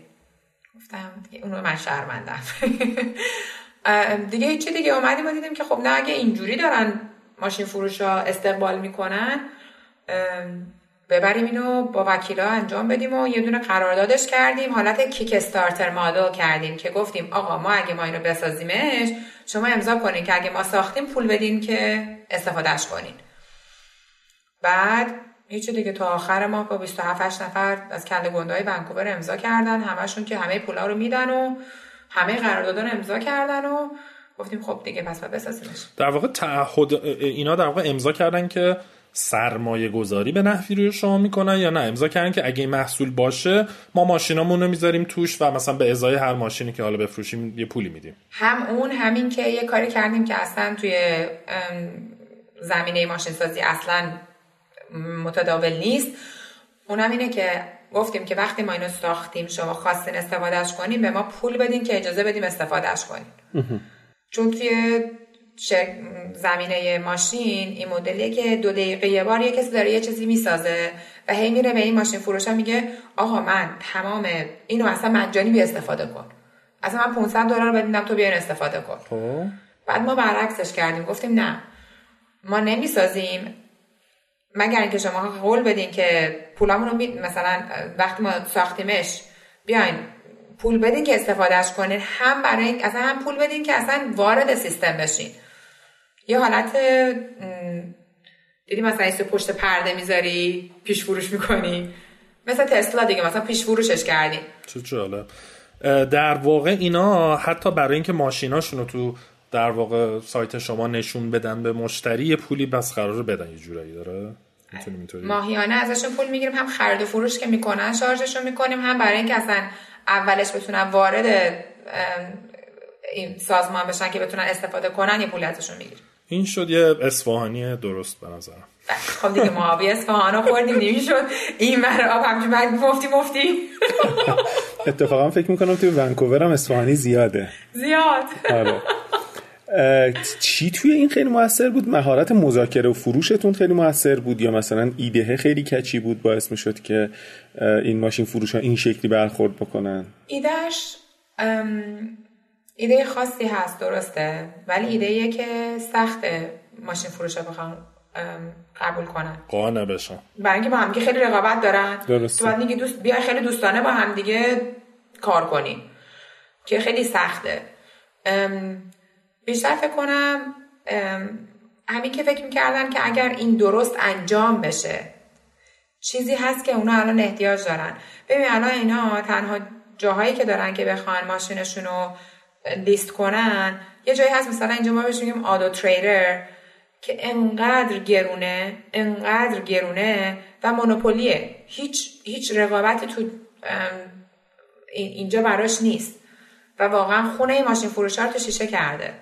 گفتم اونو من شرمندم. دیگه هیچی دیگه؟ اومدیم و دیدیم که خب نه اگه اینجوری دارن ماشین فروش ها استقبال می‌کنن ببریم اینو با وکیلا انجام بدیم و یه دونه قراردادش کردیم. حالت کیک استارتر مادل کردیم که گفتیم آقا ما اگه ما اینو بسازیمش شما امضا کنین که اگه ما ساختیم پول بدین که استفادهش کنین. بعد هیچی دیگه تا آخر ما با 27 نفر از کل گندهای ونکوور امضا کردن همشون که همه پولا رو میدن و همه قراردادان امضا کردن و گفتیم خب دیگه پس بسازیمش. در واقع تعهد اینا در واقع امضا کردن که سرمایه گذاری به نحوی روی شما می‌کنن یا نه؟ امضا کردن که اگه این محصول باشه ما ماشینامون رو می‌ذاریم توش و مثلا به ازای هر ماشینی که حالا بفروشیم یه پولی میدیم. هم اون همین که یه کاری کردیم که اصلا توی زمینه ماشین سازی اصلا متداول نیست. اونم اینه که گفتیم که وقتی ما اینو ساختیم شما خواستین استفادهش کنیم به ما پول بدین که اجازه بدیم استفادهش کنیم چون توی زمینه ماشین این مدلیه که دو دقیقه یه بار یه کسی داره یه چیزی می‌سازه و هی میره به این ماشین فروش میگه آقا من تمام اینو اصلا مجانی بی استفاده کن. اصلا من 500 دلار بدیدم تو بیان استفاده کن. خب. بعد ما برعکسش کردیم گفتیم نه. ما نمی‌سازیم مگر اینکه شما قول بدین که پولامون رو مثلا وقتی ما ساختیمش بیاین پول بدین که استفادهش کنین. هم برای اصلا هم پول بدین که اصلا وارد سیستم بشین. یه حالت دیدی مثلا ایستو پشت پرده می‌ذاری پیش فروش می‌کنی. مثل تسلا دیگه مثلا پیش فروشش کردیم چه جالب. در واقع اینا حتی برای اینکه ماشیناشون رو تو در واقع سایت شما نشون بدن به مشتری پولی بس قرار بدن یه جورایی داره؟ ماهیانه ازشون پول می‌گیریم هم خرید و فروش که می‌کنن شارژشون می‌کنیم هم برای اینکه اصلا اولش بتونن وارد این سازمان بشن که بتونن استفاده کنن یه پول ازشون می‌گیریم. این شد یه اصفهانی درست به نظرم. خب دیگه ما آبی اصفهان خوردیم شد این بر آب همچون بعد مفتی مفتی اتفاقا فکر می‌کنم توی ونکوور هم اصفهانی زیاده. زیاد. آره. چی توی این خیلی موثر بود؟ مهارت مذاکره و فروشتون خیلی موثر بود یا مثلا ایده خیلی کچی بود باعث می‌شد که این ماشین فروش ها این شکلی برخورد بکنن؟ ایدهش ایده خاصی هست درسته ولی ایده که سخت ماشین فروش ها بخوان قبول کنن. قانع بشن. برای اینکه با هم خیلی رقابت دارن. درسته. تو باید دوست بیا خیلی دوستانه با هم دیگه کار کنیم که خیلی سخته. بیشتر فکر کنم همین که فکر می‌کردن که اگر این درست انجام بشه چیزی هست که اونا الان احتیاج دارن. ببین الان اینا تنها جاهایی که دارن که بخوان ماشینشون رو لیست کنن یه جایی هست مثلا اینجا ما بهش میگیم آدو تریدر که انقدر گرونه انقدر گرونه و مونوپولیه. هیچ هیچ رقابتی تو اینجا براش نیست. و واقعا خونه ماشین فروش رو تو شیشه کرده.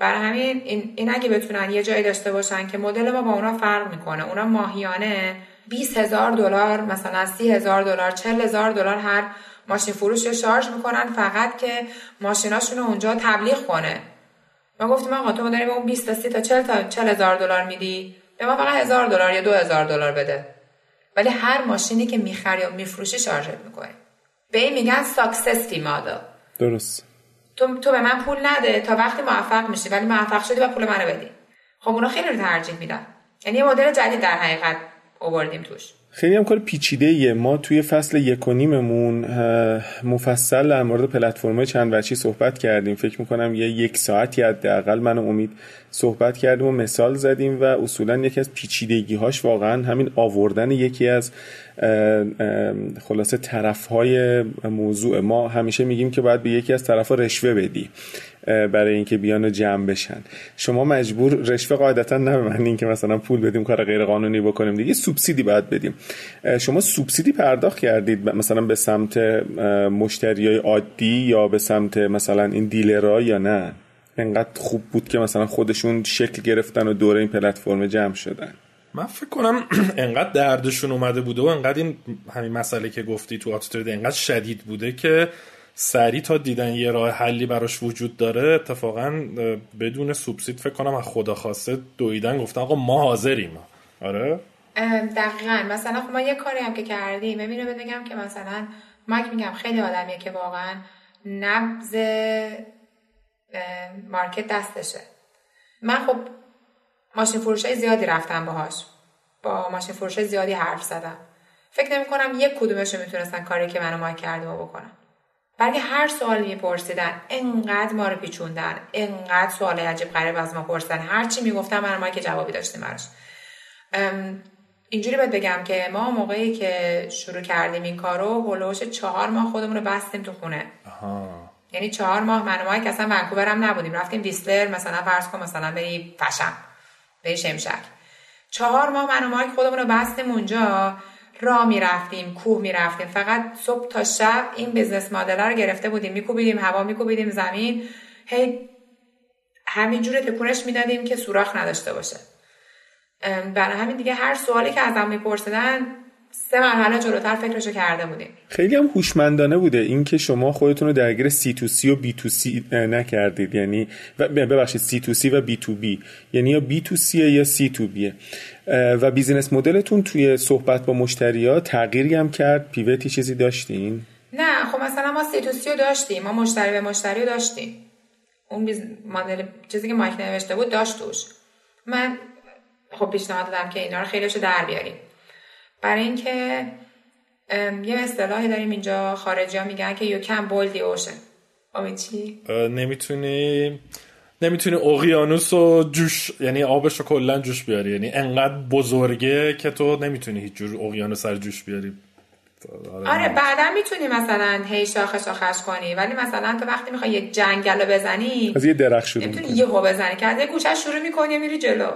برای همین این, اگه بتونن یه جایی داشته باشن که مدل ما با اونا فرق می‌کنه. اونا ماهیانه 20 هزار دلار مثلا 30 هزار دلار 40 هزار دلار هر ماشین فروش رو شارژ می‌کنن فقط که ماشیناشون رو اونجا تبلیغ کنه. ما گفتیم آقا تو داری به اون 20 تا 30 تا 40 تا 40 هزار دلار میدی؟ به ما فقط هزار دلار یا دو دلار بده. ولی هر ماشینی که می‌خری یا میفروشی شارژت می‌کنه. به این میگن success fee model. درست. تو تو به من پول نده. تا وقتی موفق میشی. ولی موفق شدی و پول منو بدی. خب اونا خیلی رو ترجیح میدن. یعنی یه مدل جدید در حقیقت آوردیم توش. خیلی هم کار پیچیده ایه ما توی فصل یک و مفصل در مورد پلتفرم چند وجهی صحبت کردیم. فکر می‌کنم یه یک ساعتی حداقل من امید صحبت کردیم و مثال زدیم و اصولا یکی از پیچیدگی هاش واقعا همین آوردن یکی از خلاصه طرف های موضوع. ما همیشه میگیم که باید به یکی از طرف رشوه بدی. برای اینکه بیان و جمع بشن. شما مجبور رشوه قاعدتا نه به اینکه مثلا پول بدیم کار غیر قانونی بکنیم دیگه سوبسیدی باید بدیم. شما سوبسیدی پرداخت کردید مثلا به سمت مشتری های عادی یا به سمت مثلا این دیلرها یا نه؟ انقدر خوب بود که مثلا خودشون شکل گرفتن و دوره این پلتفرم جمع شدن. من فکر کنم انقدر دردشون اومده بوده و انقدر این همین مسئله که گفتی تو آتوترید انقدر شدید بوده که سریع تا دیدن یه راه حلی براش وجود داره اتفاقا بدون سوبسید فکر کنم از خدا خواسته دویدن گفتن آقا ما حاضریم. آره؟ دقیقا. مثلا خب ما یه کاری هم که کردیم ببینه بگم که مثلا مایک میگم خیلی آدمیه که واقعا نبز مارکت دستشه. من خب ماشین فروش زیادی رفتم باهاش. با ماشین فروش زیادی حرف زدم. فکر نمی کنم یک کدومش می‌تونستن کاری که منو مایک کردیم بکنن. برای هر سوال میپرسیدن انقدر ما رو پیچوندن انقدر سوال عجیب غریب از ما پرسیدن هر چی می‌گفتن من ما که جوابی داشتیم براش. اینجوری باید بگم که ما موقعی که شروع کردیم این کارو هلوش چهار ماه خودمون رو بستیم تو خونه. یعنی چهار ماه من و که اصلا ونکوور هم نبودیم. رفتیم ویسلر مثلا فرض کن مثلا بری فشم بری شمشک. چهار ماه من و مایک خودمون رو بستیم اونجا. راه می‌رفتیم کوه می‌رفتیم. فقط صبح تا شب این business model رو گرفته بودیم. میکوبیدیم هوا میکوبیدیم زمین. هی همینجور تکونش می‌دادیم که سوراخ نداشته باشه. برای همین دیگه هر سوالی که ازم میپرسیدن سه مرحله جلوتر فکرشو کرده بودیم خیلی هم هوشمندانه بوده اینکه شما خودتون رو درگیر C to C و B to C نکردید. یعنی ببخشید C to C و B to B یعنی یا B to C یا C to B ه و business model تون توی صحبت با مشتری ها تغییری هم کرد؟ pivot ی چیزی داشتین؟ نه خب مثلا ما سی تو سی رو داشتیم. ما مشتری به مشتری داشتیم. اون biz... model چیزی که مایک نوشته بود داشت توش. من خب پیشنهاد دادم که اینا رو خیلیشو در بیاریم. برای اینکه یه اصطلاحی داریم اینجا خارجی ها میگن که you can boil the ocean. امید چی؟ نمی‌تونی نمی‌تونی اقیانوس و جوش یعنی آبش رو کلا جوش بیاری. یعنی انقدر بزرگه که تو نمی‌تونی هیچ جور اقیانوس سر جوش بیاری. آره. بعدا می‌تونی مثلا هی شاخه شاخش کنی. ولی مثلا تو وقتی می‌خوای یک جنگل رو بزنی از یه درخت شروع می‌تونی یهو بزنی. که از یه گوشه شروع می‌کنی میری جلو.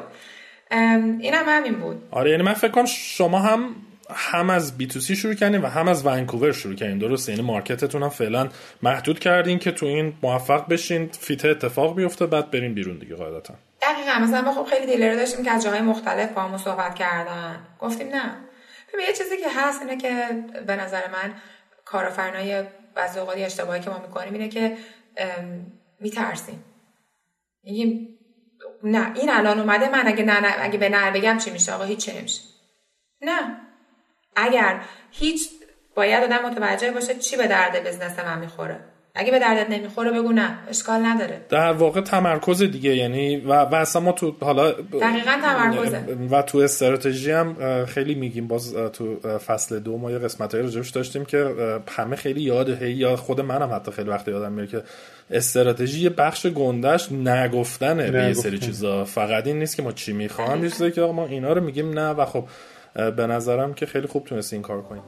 این هم همین بود. آره یعنی من فکر کنم شما هم هم از بی تو سی شروع کردین و هم از ونکوور شروع کردین درسته؟ یعنی مارکتتون هم فعلا محدود کردین که تو این موفق بشین فیت اتفاق بیفته بعد برین بیرون دیگه قاعدتا. دقیقا. مثلا ما خب خیلی دیلر داشتیم که از جاهای مختلف با همون صحبت کردن. گفتیم نه. ببین یه چیزی که هست اینه که به نظر من کارآفرینای بعضی اوقات اشتباهی که ما می‌کنیم اینه که میترسیم. نه این الان اومده من اگه نه, نه اگه به نه بگم چی میشه؟ آقا هیچ نمیشه. نه. اگر هیچ باید آدم متوجه باشه چی به درد بزنس من می‌خوره. اگه به دردت نمی‌خوره بگو نه اشکال نداره. در واقع تمرکز دیگه یعنی و, و اصلا ما تو حالا دقیقا تمرکزه. و تو استراتژی هم خیلی میگیم باز تو فصل دو ما یه قسمت های داشتیم که همه خیلی یاده یا خود منم حتی خیلی وقت یادم میره که استراتژی یه بخش گندش نگفتنه به یه سری چیزا. فقط این نیست که ما چی می‌خوام چیزایی که ما اینا رو میگیم نه و خب به نظرم که خیلی خوب تونستی این کار کنیم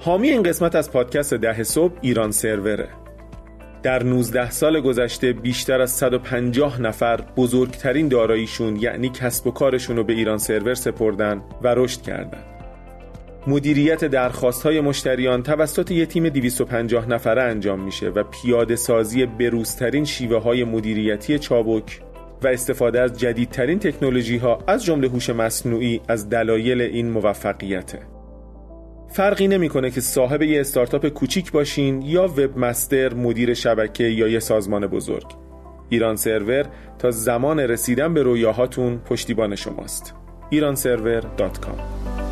حامی این قسمت از پادکست ده صبح ایران سروره در 19 سال گذشته بیشتر از 150 نفر بزرگترین داراییشون یعنی کسب و کارشون رو به ایران سرور سپردن و رشد کردند. مدیریت درخواست های مشتریان توسط یک تیم 250 نفره انجام میشه و پیاده سازی بروزترین شیوه های مدیریتی چابک و استفاده از جدیدترین تکنولوژی ها از جمله هوش مصنوعی از دلایل این موفقیته. فرقی نمی‌کنه که صاحب یه استارتاپ کوچیک باشین یا وب مستر مدیر شبکه یا یه سازمان بزرگ. ایران سرور تا زمان رسیدن به رویاهاتون پشتیبان شماست. ایرانسرور.com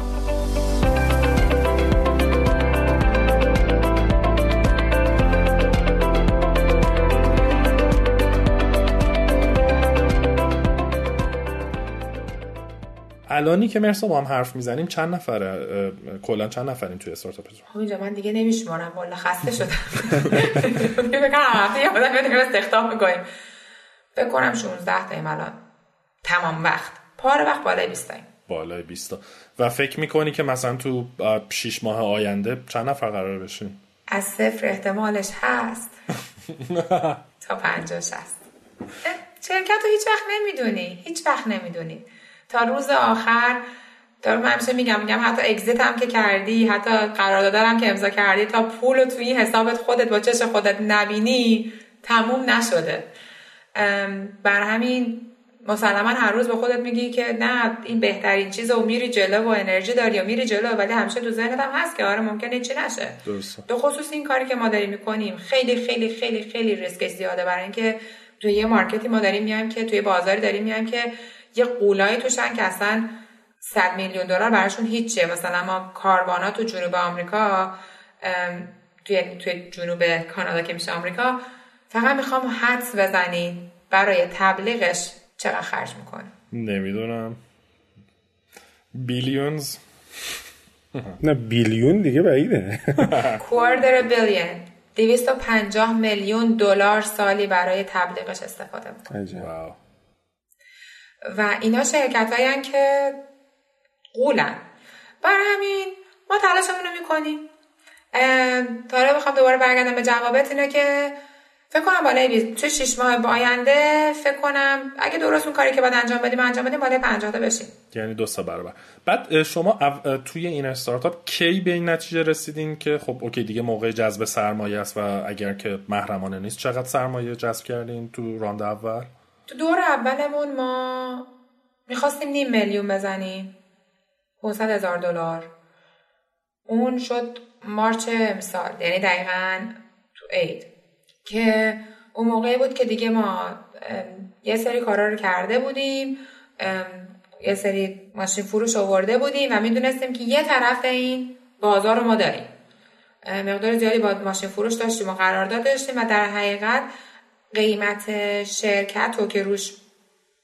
الانی که مرسا با هم حرف می‌زنیم چند نفره کلا چند نفرین توی استارتاپ خب اینجا من دیگه نمیشمارم والا خسته شدم. فکر کنم هفته یه آدم بدیم استخدام می‌کنیم. فکر کنم 16 تا الان. تمام وقت. پاره وقت بالای 20 بالای 20 و فکر می‌کنی که مثلا تو 6 ماه آینده چند نفر قرار بشین؟ از صفر احتمالش هست. تا 50 60 شرکت رو هیچ وقت نمی‌دونی. هیچ وقت نمی‌دونی. تا روز آخر دارم همیشه میگم میگم حتی اگزیت هم که کردی حتی قرارداد هم که امضا کردی تا پول تو این حسابت خودت با چش خودت نبینی تموم نشده. بر همین مسلما هر روز به خودت میگی که نه این بهترین چیز و میری جلو و انرژی داری و میری جلو ولی همیشه تو ذهنت هم هست که آره ممکنه چی نشه. به خصوص این کاری که ما داریم می‌کنیم. خیلی خیلی خیلی خیلی ریسک زیاده. برای اینکه توی یه مارکتی ما داریم میایم که توی بازاری داریم میایم که یه قولایی توشن که اصلا 100 میلیون دلار براشون هیچه مثلا ما کاروانا تو جنوب آمریکا توی, توی جنوب کانادا که میشه آمریکا فقط می‌خوام حدس بزنی برای تبلیغش چقدر خرج می‌کنی نمی‌دونم. بیلیونز؟ نه بیلیون دیگه بعیده. کوارتر بیلیون 250 میلیون دلار سالی برای تبلیغش استفاده می‌کنه. و اینا شرکت هایی که قولن. برای همین ما تلاشمون رو می‌کنیم تا بخوام دوباره برگردم به جوابت اینه که فکر کنم بالای تو شش ماه آینده فکر کنم اگه درست اون کاری که باید انجام بدیم انجام بدیم بالای 50 تا بشیم. یعنی دو سه برابر. بعد شما توی این استارتاپ کی به این نتیجه رسیدین که خب اوکی دیگه موقع جذب سرمایه است و اگر که محرمانه نیست چقدر سرمایه جذب کردین تو راند اول؟ تو دور اولمون ما می‌خواستیم نیم میلیون بزنیم. 500 هزار دلار. اون شد مارچ امسال یعنی دقیقا تو عید که اون موقعی بود که دیگه ما یه سری کارا رو کرده بودیم. یه سری ماشین فروش آورده بودیم و می‌دونستیم که یه طرف این بازار رو ما داریم. مقدار زیادی با ماشین فروش داشتیم و قرارداد داشتیم و در حقیقت قیمت شرکت رو که روش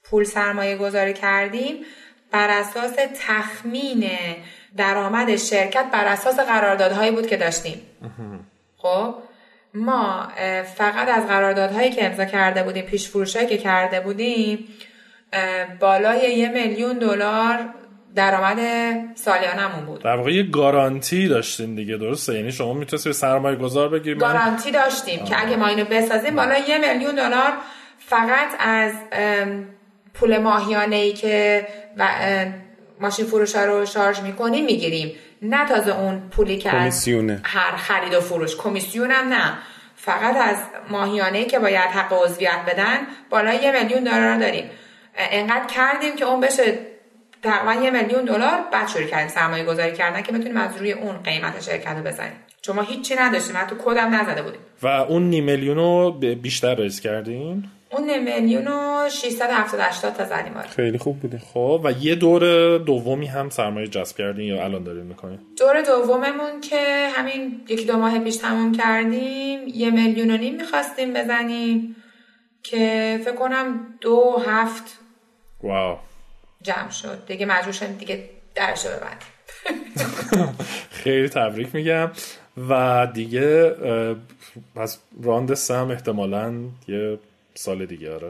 پول سرمایه گذاری کردیم بر اساس تخمین درآمد شرکت بر اساس قراردادهایی بود که داشتیم. خب ما فقط از قراردادهایی که امضا کرده بودیم پیش فروشایی که کرده بودیم بالای یه میلیون دلار درآمد سالیانمون بود. در واقع یه گارانتی داشتیم دیگه درسته؟ یعنی شما می‌تونید به سرمایه گذار بگیریم گارانتی داشتیم آه. که اگه ما اینو بسازیم بالا یه میلیون دلار فقط از پول ماهیانه ای که ماشین فروش رو شارژ می‌کنیم می‌گیریم. نه تازه اون پولی که از هر خرید و فروش. کمیسیون هم نه. فقط از ماهیانه که باید حق عضویت بدن بالای یه میلیون دلار داریم. انقدر کردیم که اون بشه تقریبا یه میلیون دلار بعد شروع کردیم سرمایه گذاری کردن که بتونیم از روی اون قیمت شرکت رو بزنیم. چون ما هیچی نداشتیم حتی کدم نزده بودیم. و اون نیم میلیون رو بیشتر ریز کردیم اون میلیون و 670 تا زدیم آره. خیلی خوب بوده خب و یه دور دومی هم سرمایه جذب کردین یا الان دارین می‌کنین؟ دور دوممون که همین یکی دو ماه پیش تموم کردیم یه میلیون و نیم می‌خواستیم بزنیم که فکر کنم دو هفت. واو. جمع شد. دیگه مجبور شدیم دیگه درشو ببند خیلی تبریک میگم. و دیگه پس راند سم احتمالا یه سال دیگه آره.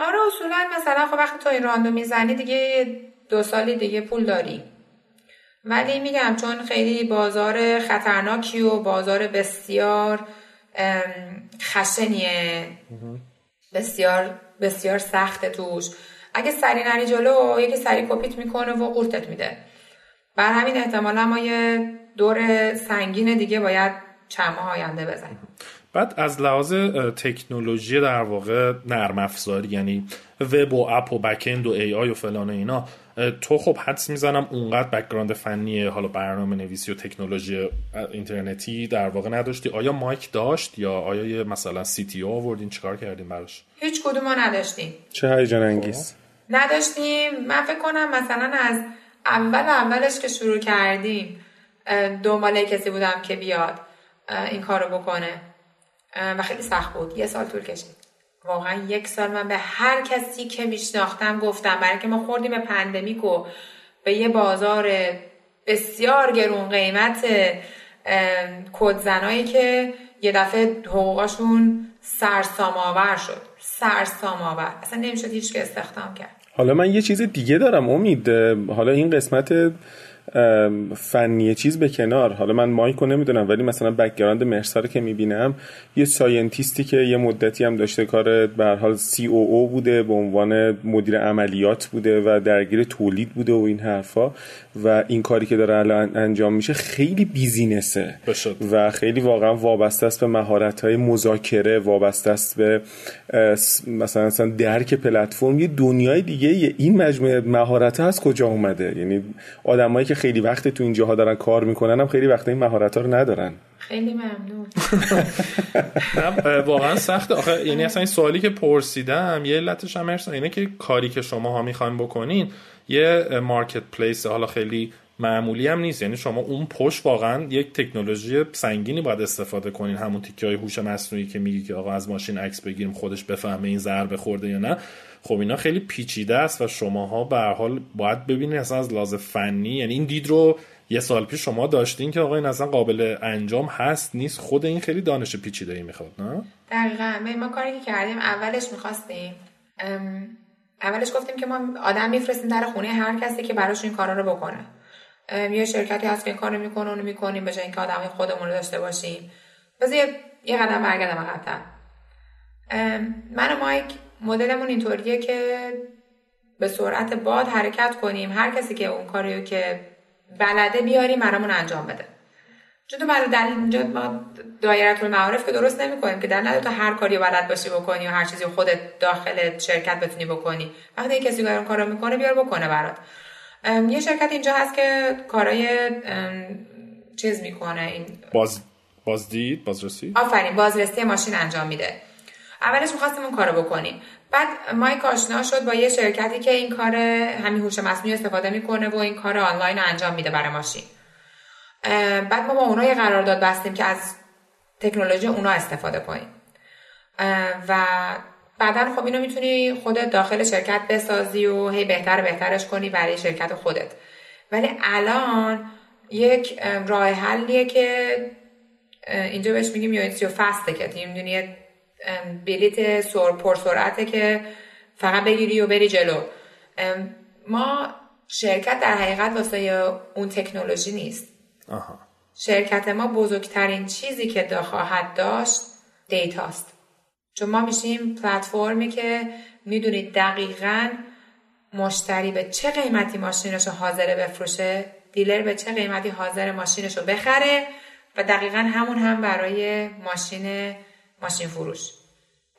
آره اصولا مثلا خب وقتی تو این راندو می‌زنی دیگه دو سالی دیگه پول داری. ولی میگم چون خیلی بازار خطرناکی و بازار بسیار خشنیه. بسیار بسیار سخت توش. اگه سری نری جلو یکی سری کپیت می‌کنه و قورتت میده. بر همین احتمالا ما یه دور سنگین دیگه باید چند ماه آینده بزنیم. بعد از لحاظ تکنولوژی در واقع نرم افزاری یعنی وب و app و backend و AI و فلان و اینا تو خب حدس می‌زنم اونقدر background فنی حالا برنامه نویسی و تکنولوژی اینترنتی در واقع نداشتی. آیا مایک داشت یا آیا یه مثلا CTO آوردین؟ چیکار کردیم براش؟ هیچ کدوم ما نداشتیم. چه هیجان انگیز. خب. نداشتیم. من فکر کنم مثلا از اول اولش که شروع کردیم دنبال کسی بودم که بیاد این کارو بکنه. و خیلی سخت بود. یه سال طول کشید. واقعا یک سال من به هر کسی که میشناختم گفتم. برای که ما خوردیم به پندمیک و به یه بازار بسیار گرون قیمت کدزنایی که یه دفعه حقوقاشون سرسام آور شد. سرسام آور اصلا نمی‌شد هیچ که استخدام کرد. حالا من یه چیز دیگه دارم امید. حالا این قسمت فنی چیز به کنار. حالا من مایکو نمی‌دونم ولی مثلا background مرسا رو که می‌بینم یه scientist ی که یه مدتی هم داشته کار به حال COO بوده به عنوان مدیر عملیات بوده و درگیر تولید بوده و این حرفا. و این کاری که داره الان انجام میشه خیلی business ه. بشد. و خیلی واقعا وابسته است به مهارت های مذاکره وابسته است به مثلا مثلا درک پلتفرم. یه دنیای دیگه این مجموعه مهارت از کجا اومده؟ یعنی آدمایی که خیلی وقت تو این جاها دارن کار می‌کنن هم خیلی وقت این مهارت ها رو ندارن. خیلی ممنون. واقعا سخته. آخه یعنی اصلا این سوالی که پرسیدم یه علتش هم اینه که کاری که شما ها می‌خواین بکنین یه مارکت پلیس حالا خیلی معمولی هم نیست. یعنی شما اون پشت واقعا یک تکنولوژی سنگینی باید استفاده کنین. همون تیکه های هوش مصنوعی که میگی که آقا از ماشین عکس بگیریم خودش بفهمه این ضربه خورده یا نه. خب اینا خیلی پیچیده است و شماها به حال باید ببینید اصلا از لحاظ فنی یعنی این دید رو یه سال پیش شما داشتین که آقا این اصلا قابل انجام هست نیست. خود این خیلی دانش پیچیده ای می‌خواد نه؟ دقیقا. ما کاری که کردیم اولش می‌خواستیم اولش گفتیم که ما آدم میفرستیم در خونه هر کسی که براش این کارا رو بکنه. یه شرکتی هست که این کارو می‌کنه اونو می‌کنیم به اینکه آدم خودمون رو داشته باشیم. بذار یه قدم برگردم عقب‌تر. من و مایک مدلمون اینطوریه که به سرعت باد حرکت کنیم. هر کسی که اون کاریو که بلده بیاریم برامون انجام بده. چون تو در اینجا ما دایره المعارف که درست نمی‌کنیم که در نداره تو هر کاری بلد باشی بکنی و هر چیزی خودت داخل شرکت بتونی بکنی. وقتی کسی اون کارو می‌کنه بیار بکنه برات. یه شرکت اینجا هست که کارای چیز می‌کنه. این باز بازدید بازرسی؟ آفرین بازرسی ماشین انجام میده. اولش می‌خواستیم اون کارو بکنیم. بعد مایک آشنا شد با یه شرکتی که این کار همین هوش مصنوعی استفاده می‌کنه و این کار آنلاین انجام میده برای ماشین. بعد ما با اونا یه قرارداد بستیم که از تکنولوژی اونا استفاده کنیم. و بعدا خب اینو می‌تونی خودت داخل شرکت بسازی و هی بهتر بهترش کنی برای شرکت خودت. ولی الان یک راه حلیه که اینجا بهش میگیم یونیتیو فست که می‌دونی بلیت سر پرسرعته که فقط بگیری و بری جلو. ما شرکت در حقیقت واسه اون تکنولوژی نیست. آها. شرکت ما بزرگترین چیزی که دا خواهد داشت دیتاست چون ما میشیم پلتفرمی که می‌دونید دقیقا مشتری به چه قیمتی ماشینش رو حاضره بفروشه دیلر به چه قیمتی حاضر ماشینش رو بخره و دقیقا همون هم برای ماشین ماشین فروش.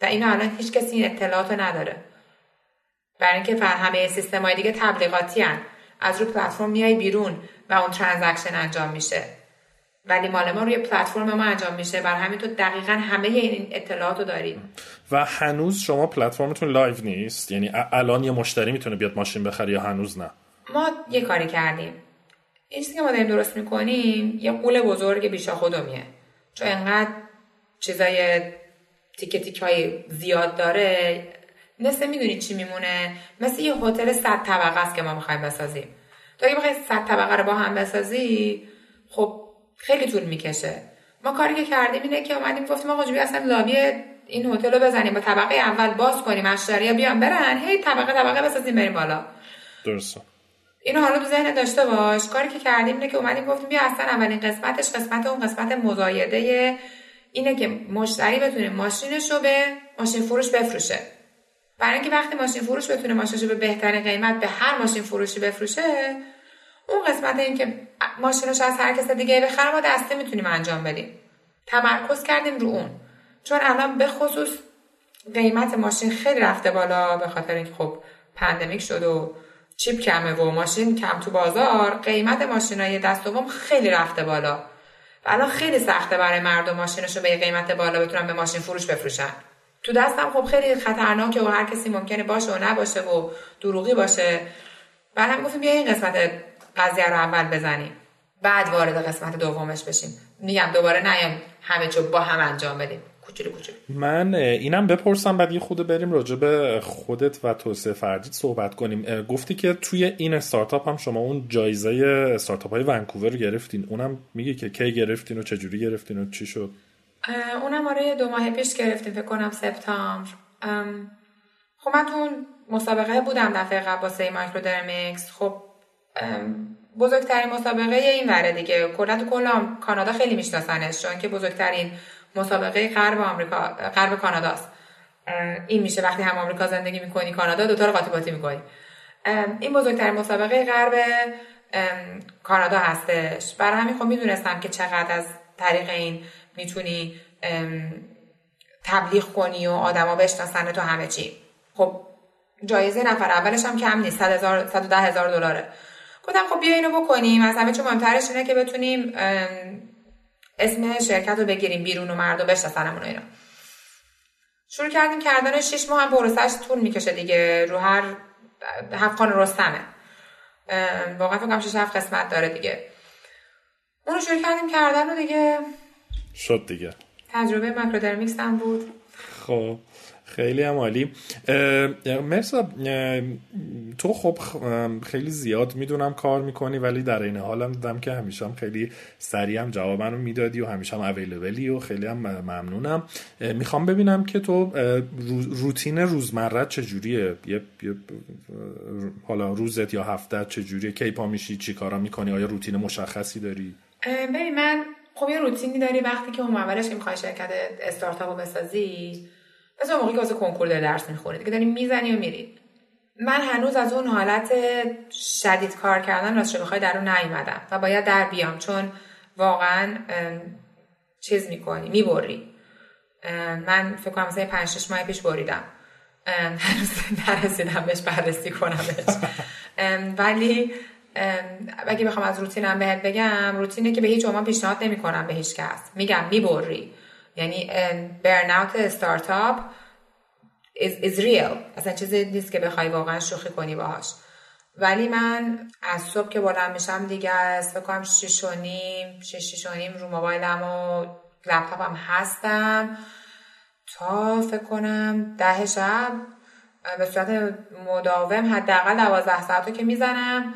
و اینو الان هیچ کسی این اطلاعات رو نداره. برای اینکه همه سیستم های دیگه تبلیغاتی هن. از رو پلتفرم میای بیرون و اون ترانزکشن انجام میشه. ولی مال ما روی پلتفرم ما انجام میشه. بر همین تو دقیقا همه این اطلاعات رو داریم و هنوز شما پلتفرمتون live نیست؟ یعنی الان یه مشتری می‌تونه بیاد ماشین بخره یا هنوز نه؟ ما یه کاری کردیم. این چیزی که ما داریم درست می‌کنیم یه غول بزرگ بی شاخ و دمیه. چون انقدر چیزای تیکه تیکه های زیاد داره. مثل می‌دونی چی میمونه؟ مثل یه هتل صد طبقه است که ما می‌خوایم بسازیم. تو اگه بخوای صد طبقه رو با هم بسازی خب خیلی طول می‌کشه. ما کاری که کردیم اینه که اومدیم گفتیم آقا جوی اصلا لابی این هتل رو بزنیم. با طبقه اول باز کنیم اشتریا بیان برن هی طبقه طبقه بسازیم بریم بالا. درسته. اینو حالا تو ذهن داشته باش. کاری که کردیم اینه که اومدیم گفتیم بیا اصلا اولین قسمتش قسمت اون قسمت مزایده اینه که مشتری بتونه ماشینش رو به ماشین فروش بفروشه. برای اینکه وقتی ماشین فروش بتونه ماشینش رو به بهترین قیمت به هر ماشین فروشی بفروشه اون قسمت این که ماشینش از هر کس دیگه بخره ما دسته می‌تونیم انجام بدیم. تمرکز کردیم رو اون. چون الان به خصوص قیمت ماشین خیلی رفته بالا به خاطر اینکه خب پندمیک شد و چیپ کمه و ماشین کم تو بازار قیمت ماشین های دست دوم خیلی رفته بالا. الان خیلی سخته برای مردم ماشینش رو به قیمت بالا بتونن به ماشین فروش بفروشن. تو دستم خب خیلی خطرناکه و هر کسی ممکنه باشه و نباشه و دروغی باشه. بعد هم گفتیم بیا این قسمت قضیه رو اول بزنیم. بعد وارد قسمت دومش بشیم. میگم دوباره نیام همه چو با هم انجام بدیم. کوچولو کوچولو. من اینم بپرسم بعد یه خود بریم راجع به خودت و توسعه فردیت صحبت کنیم. گفتی که توی این استارتاپ هم شما اون جایزه استارتاپ های ونکوور رو گرفتین. اونم میگه که کی گرفتین و چجوری گرفتین و چی شد؟ اونم آره دو ماه پیش گرفتیم فکر کنم سپتامبر. خب من تو مسابقه بودم دفعه قبل واسه مایکرودرمیکس. خب بزرگترین مسابقه این وره دیگه. کلا تو کل کانادا خیلی میشناسنش چون که بزرگترین مسابقه غرب آمریکا غرب کاناداست این میشه وقتی هم آمریکا زندگی می‌کنی کانادا دوتا رو قاطی باطی می‌کنی این بزرگترین مسابقه غرب کانادا هستش. برای همین خب می‌دونستم که چقدر از طریق این می‌تونی تبلیغ کنی و آدما بشناسن تو همه چی. خب جایزه نفر اولش هم کم نیست 110 هزار دلاره. گفتم خب بیا اینو بکنیم. از همه چون مهمترش اینه که بتونیم اسم شرکت رو بگیریم بیرون و مردم بشناسنمون اینا. شروع کردیم کردن شش ماه هم پروسش طول می‌کشه دیگه. رو هر حقان رستمه. واقعا فکرم شش هفت قسمت داره دیگه. اونو شروع کردیم کردن و دیگه شد دیگه. تجربه ماکرودرمیکس هم بود. خب. خیلی هم عالی. مرسا تو خب خیلی زیاد می‌دونم کار می‌کنی ولی در این حال هم دیدم که همیشه هم خیلی سریع هم جواب رو می‌دادی و همیشه هم اویلیبلی و خیلی هم ممنونم. می‌خوام ببینم که تو روتین روزمره چجوریه؟ یه حالا روزت یا هفته چجوریه؟ کی پا میشی؟ چی کارا می‌کنی؟ آیا روتین مشخصی داری؟ ببین من خب یه روتینی داری وقتی که اون اولش که می‌خوای شرکت استارتاپ بسازی مثل موقعی که واسه کنکور درس می‌خونید که داری می‌زنی و میرید من هنوز از اون حالت شدید کار کردن راستش بخوای در اون نیومدم و باید در بیام چون واقعا چیز می‌کنی می‌بری. من فکر کنم مثلا 5 6 ماه پیش بریدم. هنوز نرسیدم بهش بررسی ولی اگه بخوام از روتینم بهت بگم روتینه که به هیچ عنوان پیشنهاد نمی‌کنم به هیچ کس. میگم می‌بری. یعنی برناوت استارتاپ is, is real. اصلا چیزی نیست که بخوای واقعا شوخی کنی باهاش. ولی من از صبح که بلند میشم دیگه از کنم شیش و نیم شیش و نیم رو موبایلم و لپتاپم هستم تا فکر کنم ده شب به صورت مداوم حداقل دوازده ساعت رو که می‌زنم.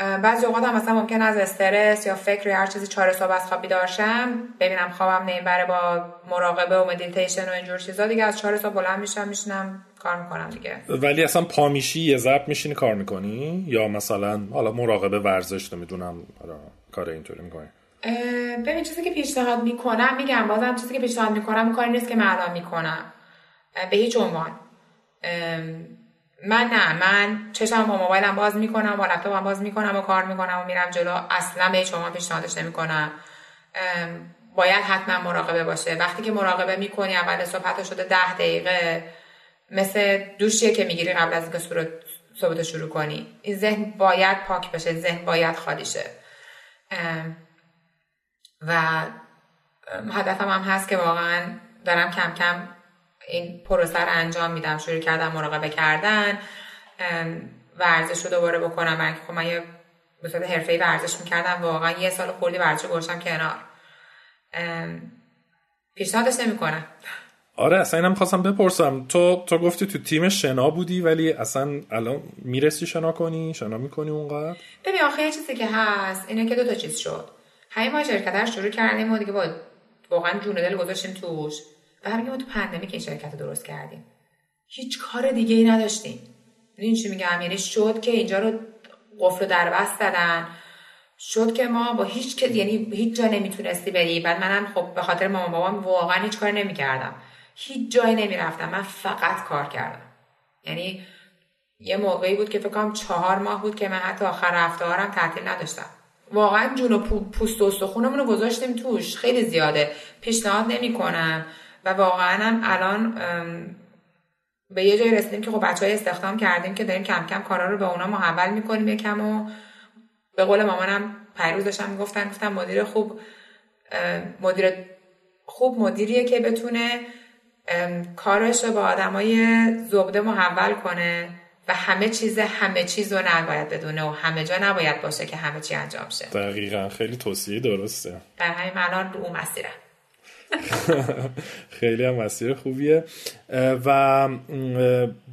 بعضی اوقات هم مثلا ممکن از استرس یا فکر یا هر چیزی چهار صبح از خوابی داشتم ببینم خوابم نمی‌بره با مراقبه و مدیتیشن و اینجور چیزا دیگه از چهار صبح بلند میشم میشنم کار می‌کنم دیگه. ولی اصلا پا میشی یه ضرب میشینی کار می‌کنی؟ یا مثلا حالا مراقبه ورزش نمی‌دونم کار اینطوری می‌کنی؟ ببین چیزی که پیشنهاد می‌کنم میگم بازم چیزی که پیشنهاد می‌کنم کاری نیست که من الان می‌کنم. به هیچ عنوان. من نه من چشم با موبایلم باز می‌کنم با لپتاپم باز می‌کنم و کار می‌کنم و میرم جلو. اصلا به شما پیشنهادش نمی‌کنم باید حتما مراقبه باشه. وقتی که مراقبه می‌کنی اول صحبت شده ده دقیقه مثل دوشیه که می‌گیری قبل از اینکه صحبت شروع کنی. این ذهن باید پاک بشه ذهن باید خالی شه. و هدفم هم هست که واقعا دارم کم کم این پروسه رو انجام میدم شروع کردم مراقبه کردن ورزش رو دوباره بکنم. من خب من یه به صورت حرفه‌ای ورزش می‌کردم واقعا یه سال خوردی ورزش گذاشتم کنار. پیشنهادش نمی‌کنم. آره اصلا اینم خواستم بپرسم. تو تو گفتی تو تیم شنا بودی ولی اصلا الان می‌رسی شنا کنی؟ شنا می‌کنی اونقدر؟ ببین آخه یه چیزی که هست اینه که دو تا چیز شد. همین ما شرکت شروع کردیم و دیگه با واقعا جون دل گذاشتیم توش. همین ما تو که این شرکت درست کردیم. هیچ کار دیگه ای نداشتیم. این چی میگم؟ یعنی شد که اینجا رو قفل در بست دادن شد که ما با هیچ یعنی هیچ جا نمی‌تونستی بری. بعد منم خب به خاطر مامان بابام واقعا هیچ کار نمی‌کردم. هیچ جایی نمی‌رفتم. من فقط کار کردم. یعنی یه موقعی بود که فکر کنم چهار ماه بود که من حتی آخر هفته هم تعطیل نداشتم. واقعا جون و پوست و استخونمون رو گذاشتیم توش. خیلی زیاده. پیشنهاد نمی‌کنم. و واقعا هم الان به یه جایی رسیدیم که خب بچه های استخدام کردیم که داریم کم کم کارا رو به اونا محول می‌کنیم یکم و به قول مامانم پیروز داشتم می‌گفتن گفتم مدیر خوب مدیر خوب مدیریه که بتونه کارش رو با آدمای زبده محول کنه و همه چیز همه چیز رو نباید بدونه و همه جا نباید باشه که همه چی انجام شه. دقیقا. خیلی توصیه درسته. در همین الان رو اون مسیرم. خیلی هم مسیر خوبیه. و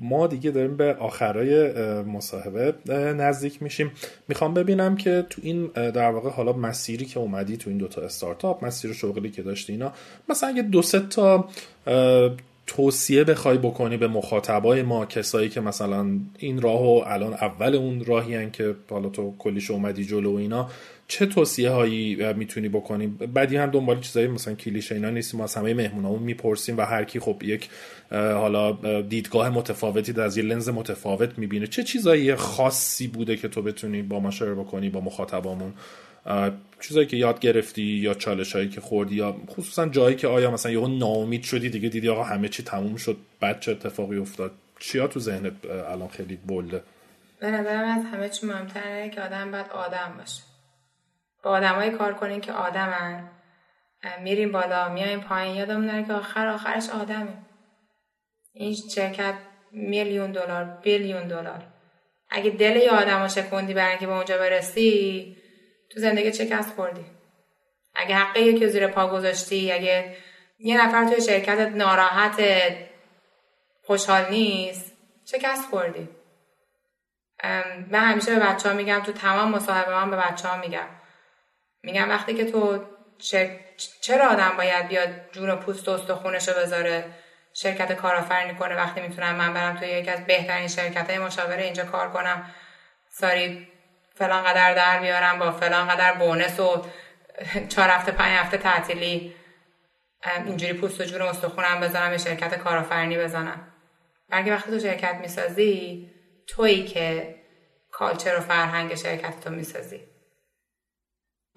ما دیگه داریم به آخرای مصاحبه نزدیک میشیم. می‌خوام ببینم که تو این در واقع حالا مسیری که اومدی تو این دوتا استارتاپ مسیر شغلی که داشتی اینا مثلا اگه دو سه تا توصیه بخوای بکنی به مخاطبای ما کسایی که مثلا این راهو الان اول اون راهی که حالا تو کلیش اومدی جلو و اینا چه توصیه هایی می‌تونی بکنیم بعدی هم دنبال چیزایی مثلا کلیشه اینا نیستیم. از همه مهمونامون می‌پرسیم و هر کی خب یک حالا دیدگاه متفاوتی از یه لنز متفاوت می‌بینه. چه چیزایی خاصی بوده که تو بتونی با ما شیر بکنی با مخاطبامون؟ چیزایی که یاد گرفتی یا چالش هایی که خوردی یا خصوصا جایی که آیا مثلا یهو ناامید شدی دیگه دیدی آقا همه چی تموم شد بعد چه اتفاقی افتاد؟ چیا تو ذهنت الان خیلی بلده به نظرم از همه چی مهمتره که آدم باید آدم باشه. با آدمایی کار کنین که آدمن. میریم بالا میایم پایین. یادمون که آخر آخرش آدمه. این شرکت میلیون دلار بیلیون دلار. اگه دل یه آدم شکوندی برای اینکه به اونجا برسی تو زندگی چه کس خوردی. اگه حقه یکی زیر پا گذاشتی اگه یه نفر توی شرکت ناراحت خوشحال نیست شکست خوردی. من همیشه به بچه ها میگم تو تمام مصاحبه من به بچه ها میگم. میگم وقتی که تو چرا آدم باید بیاد جون و پوست و استخونش رو بذاره؟ شرکت کارآفرینی کنه وقتی می‌تونم من برم توی یکی از بهترین شرکت های مشاوره اینجا کار کنم. ساری فلان قدر در بیارم با فلان قدر بونس و چهار هفته پنج هفته تعطیلی اینجوری پوست و جون استخونم بزنم به شرکت کارآفرینی بزنم. بلکه وقتی تو شرکت می‌سازی تویی که کالچر و فرهنگ شرکت تو می‌سازی.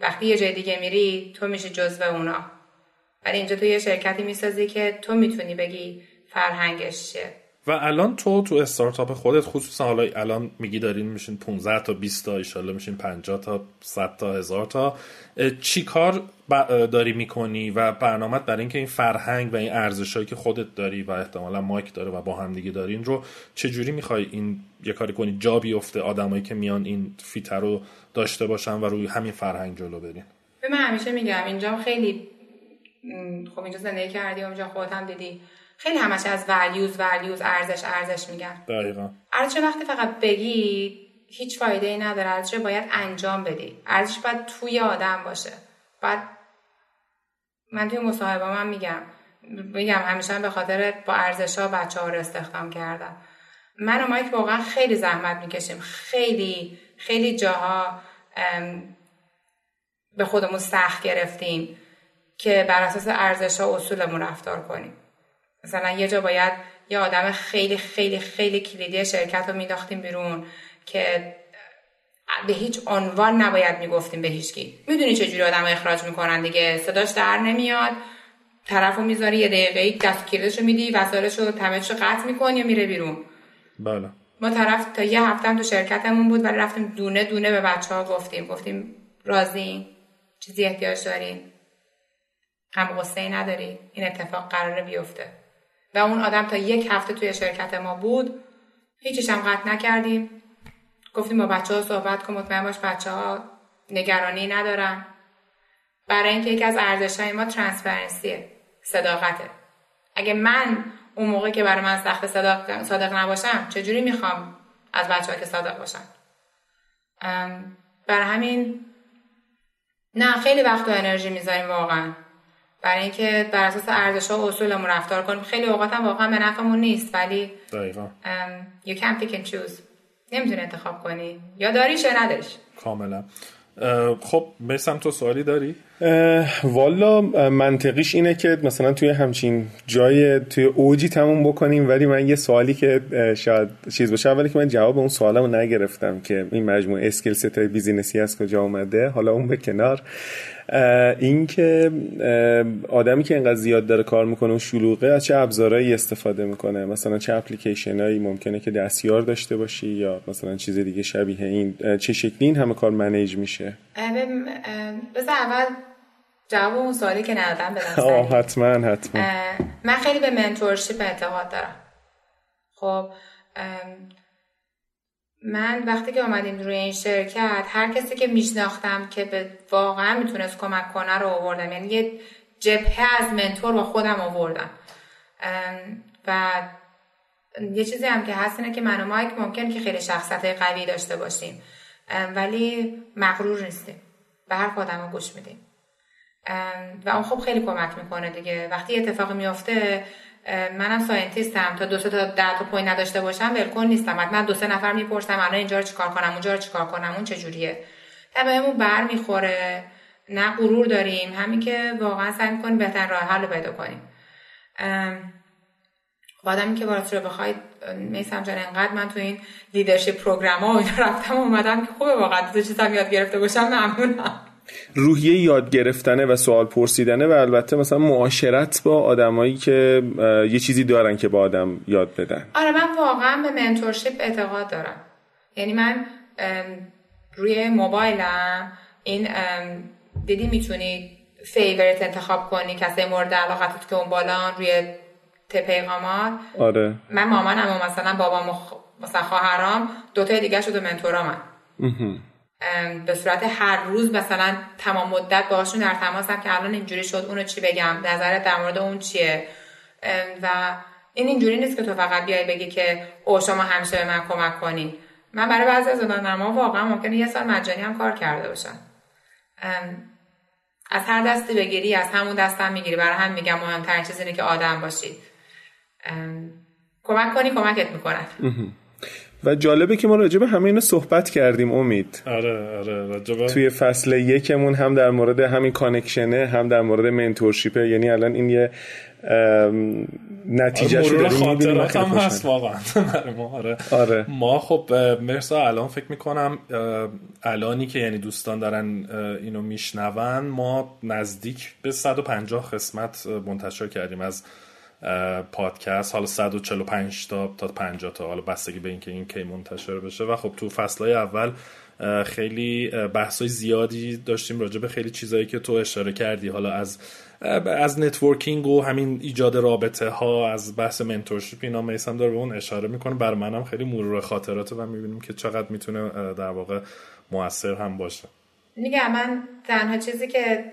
وقتی یه جای دیگه میری تو میشی جزو اونا. ولی اینجا تو یه شرکتی می‌سازی که تو می‌تونی بگی فرهنگش چیه. و الان تو تو استارتاپ خودت خصوصا حالا الان میگی دارین میشین 15 تا 20 تا ایشالله میشین 50 تا 100 تا هزار تا. چی کار داری می‌کنی؟ و برنامه برای اینکه این فرهنگ و این ارزشهایی که خودت داری و احتمالا مایک داره و با هم دیگه دارین رو چجوری می‌خوای این یه کاری کنی؟ جا بیفته آدمایی که میان این فیتر رو داشته باشن و روی همین فرهنگ جلو برین به من همیشه میگم اینجا خیلی خب اینجا زندگی کردی اونجا خودت هم دیدی. خیلی همش از ولیوز ولیوز ارزش ارزش میگن دقیقا. ارزش وقتی فقط بگی هیچ فایده ای نداره ارزش باید انجام بدی. ارزش باید توی آدم باشه. بعد من توی مصاحبه من میگم میگم همیشه به خاطر با ارزش ها بچه ها رو استخدام کردم. من و مایک واقعا خیلی زحمت می‌کشیم. خیلی خیلی جاها به خودمون سخت گرفتیم که بر اساس ارزش ها اصولمون رفتار کنیم. مثلا یه جا باید یه آدم خیلی خیلی خیلی کلیدی شرکت رو میداختیم بیرون که به هیچ عنوان نباید می‌گفتیم به هیچکی. می‌دونی چجوری آدم اخراج می‌کنن دیگه؟ صداش در نمیاد. طرف رو می‌ذاری یه دقیقه دست کلیدش رو میدی وسایلش رو تمهش رو قطع می‌کنی و میره بیرون. بله. ما طرف تا یه هفتم تو شرکتمون بود ولی رفتیم دونه دونه به بچه ها گفتیم. گفتیم راضی چیزی احتیاج دارین؟ هم غصه نداری؟ این اتفاق قراره بیفته. و اون آدم تا یک هفته توی شرکت ما بود. هیچیش هم قطع نکردیم. گفتیم با بچه ها صحبت کن مطمئن باش بچه ها نگرانی ندارن. برای اینکه یکی از ارزش های ما ترانسپرنسیه صداقته. اگه من اون موقع که برای من سخت صادق, صادق نباشم چجوری می‌خوام از بچه ها که صادق باشن؟ برای همین نه خیلی وقت و انرژی می‌ذاریم واقعا. برای اینکه بر اساس ارزش ها و اصولمون رفتار کنیم. خیلی اوقات هم واقعا به نفعمون نیست ولی دقیقا. you can pick and choose. نمی‌تونی انتخاب کنی. یا داریش یا نداریش. کاملا. خب میسم تو سوالی داری؟ والا منطقیش اینه که مثلا توی همچین جای توی اوجی تموم بکنیم ولی من یه سوالی که شاید چیز باشه اولی که من جواب اون سوالمو نگرفتم که این مجموعه skill set business ی از کجا اومده حالا اون به کنار اینکه آدمی که اینقدر زیاد داره کار می‌کنه و شلوغه از چه ابزارهایی استفاده می‌کنه؟ مثلا چه اپلیکیشن هایی ممکنه که دستیار داشته باشی یا مثلا چیز دیگه شبیه این؟ چه شکلی این همه کار manage میشه؟ بذار اول جواب اون سوالی که ندادم بدم آه حتما حتما. من خیلی به منتورشیپ اعتقاد دارم. خب من وقتی که آمدیم روی این شرکت هر کسی که میشناختم که به واقعا می‌تونست کمک کنه رو آوردم. یعنی یه جبهه از منتور با خودم آوردم. و یه چیزی هم که هست اینه که من و مایک ممکن که خیلی شخصیت قوی داشته باشیم. ولی مغرور نیستیم. به هر آدم رو گوش میدیم. و اون خب خیلی کمک می‌کنه دیگه. وقتی اتفاقی میافته منم scientist م. تا دو سه تا data point نداشته باشم ولکن نیستم. من دو سه نفر می‌پرسم الان اینجا رو چیکار کنم اونجا رو چیکار کنم اون چجوریه. نه بهمون بر می‌خوره. نه غرور داریم. همین که واقعا سعی می‌کنیم بهتر راه حل پیدا کنیم. آدمی که وارد رو بخواید میسم جان انقدر من تو این leadership program ها رفتم اومدم که خوبه واقعا. دو چیزم یاد گرفته باشم ممنونم. روحیه یاد گرفتنه و سوال پرسیدنه و البته مثلا معاشرت با آدمایی که یه چیزی دارن که با آدم یاد بدن. آره من واقعا به منتورشیپ اعتقاد دارم. یعنی من روی موبایلم این دیدی می‌تونی فیورت انتخاب کنی کسی مورد علاقتت که اون بالا روی پیغامات؟ آره. من مامانم و مثلا بابام و مثلا خواهرام دوتا دیگه شده منتورا من به صورت هر روز مثلا تمام مدت باشون در تماسم که الان اینجوری شد اونو چی بگم؟ نظرت در مورد اون چیه؟ و این اینجوری نیست که تو فقط بیای بگی که او شما همیشه به من کمک کنین. من برای بعضی از آدم‌ها واقعا ممکنه یه سال مجانی هم کار کرده باشم از هر دستی بگیری از همون دستم می‌گیری. برای هم میگم مهمترین چیز اینه که آدم باشی. کمک کنی کمکت می‌کنن و جالبه که ما راجع به همه اینو صحبت کردیم امید آره آره راجبه توی فصل یکمون هم در مورد همین کانکشنه هم در مورد منتورشیپه یعنی الان این یه نتیجه آره خاطرات هم هست واقعا ما آره. آره. ما خب مرسا الان فکر می‌کنم الانی که یعنی دوستان دارن اینو میشنون ما نزدیک به 150 قسمت منتشر کردیم از پادکست. حالا 145 تا تا 50 تا. حالا بستگی به اینکه این کی منتشر بشه. و خب تو فصلهای اول خیلی بحثای زیادی داشتیم راجع به خیلی چیزایی که تو اشاره کردی. حالا از از networking و همین ایجاد رابطه ها از بحث mentorship اینا میسم داره به اون اشاره می‌کنه. برا منم خیلی مرور خاطراته و می‌بینیم که چقدر می‌تونه در واقع موثر هم باشه. میگم من تنها چیزی که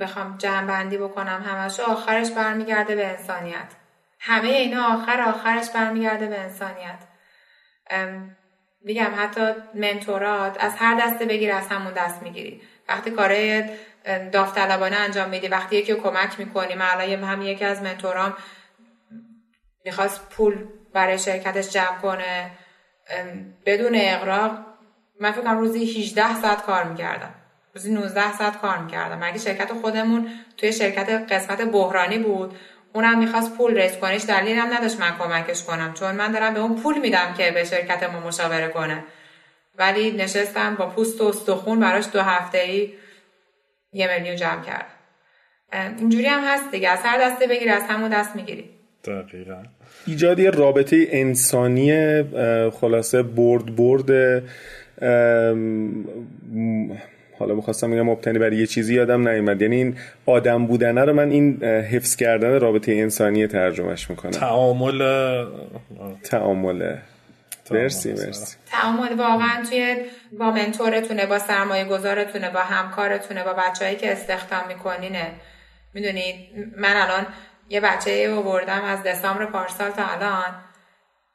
بخوام جمع بندی بکنم همش آخرش برمیگرده به انسانیت. همه اینا آخر آخرش برمیگرده به انسانیت. میگم حتی منتورات از هر دسته بگیر از همون دست می‌گیری. وقتی کارهای داوطلبانه انجام میدی وقتی یکی رو کمک می‌کنی من هم یکی از منتورام می‌خواست پول برای شرکتش جمع کنه بدون اقراق من فکر روزی 18 ساعت کار می‌کردم. روزی 19 ساعت کار می‌کردم. مگه شرکت خودمون توی شرکت قسمت بحرانی بود اونم می‌خواست پول ریس کنش دلیلی هم نداشت من کمکش کنم چون من دارم به اون پول میدم که به شرکت ما مشاوره کنه. ولی نشستم با پوست و استخون براش دو هفته ای یه میلیون جمع کرد اینجوری هم هست دیگه از هر دسته بگیری از همون دست می‌گیری. دقیقا. ایجاد رابطه انسانی خلاصه برد برد حالا می‌خواستم میگم مبتنی بر یه چیزی یادم نیومد. یعنی این آدم بودنه رو من این حفظ کردن رابطه انسانی ترجمهش می‌کنم. تعامل تعامل. مرسی مرسی. تعامل واقعا توی با منتورتونه با سرمایه گذارتونه با همکارتونه با بچههایی که استخدام میکنینه. می‌دونید من الان یه بچه بردم از دسامبر پارسال تا الان.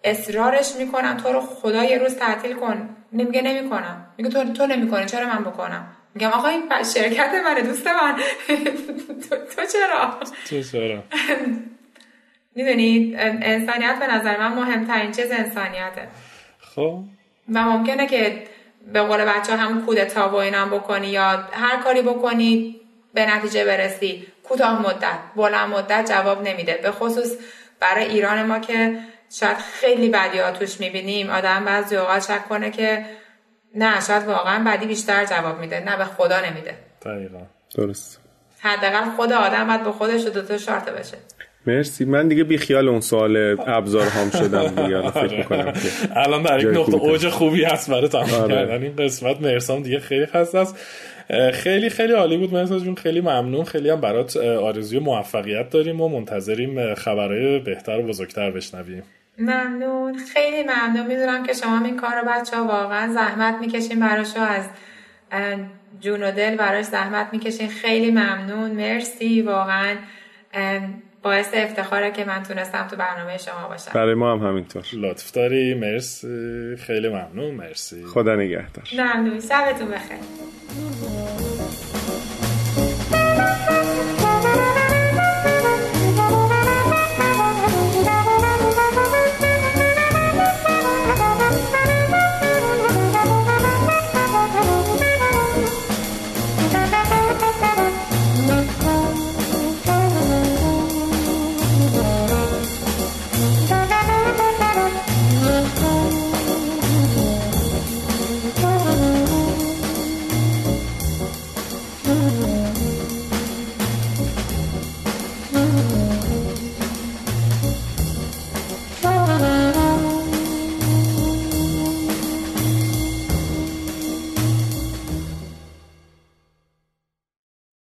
اصرارش می‌کنم تو رو خدا یه روز تعطیل کن. نمیگه نمی‌کنم. میگه تو تو نمی‌کنی. چرا من بکنم؟ میگم آقا این شرکت منه دوست من. تو, چرا؟ تو چرا؟ می‌دونید انسانیت به نظر من مهمترین چیز انسانیته. خب. و ممکنه که به قول بچه همون کودتا و اینم بکنی یا هر کاری بکنی به نتیجه برسی. کوتاه مدت بلند مدت جواب نمیده. به خصوص برای ایران ما که شاید خیلی بدی ها توش می‌بینیم. آدم بعضی اوقات شک کنه که نه شاید واقعا بدی بیشتر جواب میده. نه به خدا نمیده. دقیقا. درست. حداقل خود آدم باید به خودش دوتا شارته بشه. مرسی. من دیگه بی خیال اون سوال ابزار هم شدم دیگه. فکر آره. می‌کنم الان در یک نقطه اوج خوبی هست برای تمام آره. کردن این قسمت. مرسام دیگه خیلی خسته است. خیلی خیلی عالی بود مرسا جون. خیلی ممنون. خیلی هم برات آرزوی موفقیت داریم و منتظریم خبرهای بهتر و بزرگتر بشنویم. ممنون. خیلی ممنون. می‌دونم که شما این کار رو بچه ها واقعا زحمت می‌کشین براشو از جون و دل براش زحمت می‌کشین. خیلی ممنون. مرسی. واقعا باعث افتخاره که من تونستم تو برنامه شما باشم. برای ما هم همینطور. لطف داری مرسی. خیلی ممنون. مرسی. خدا نگهدار. ممنون. شبتون بخیر.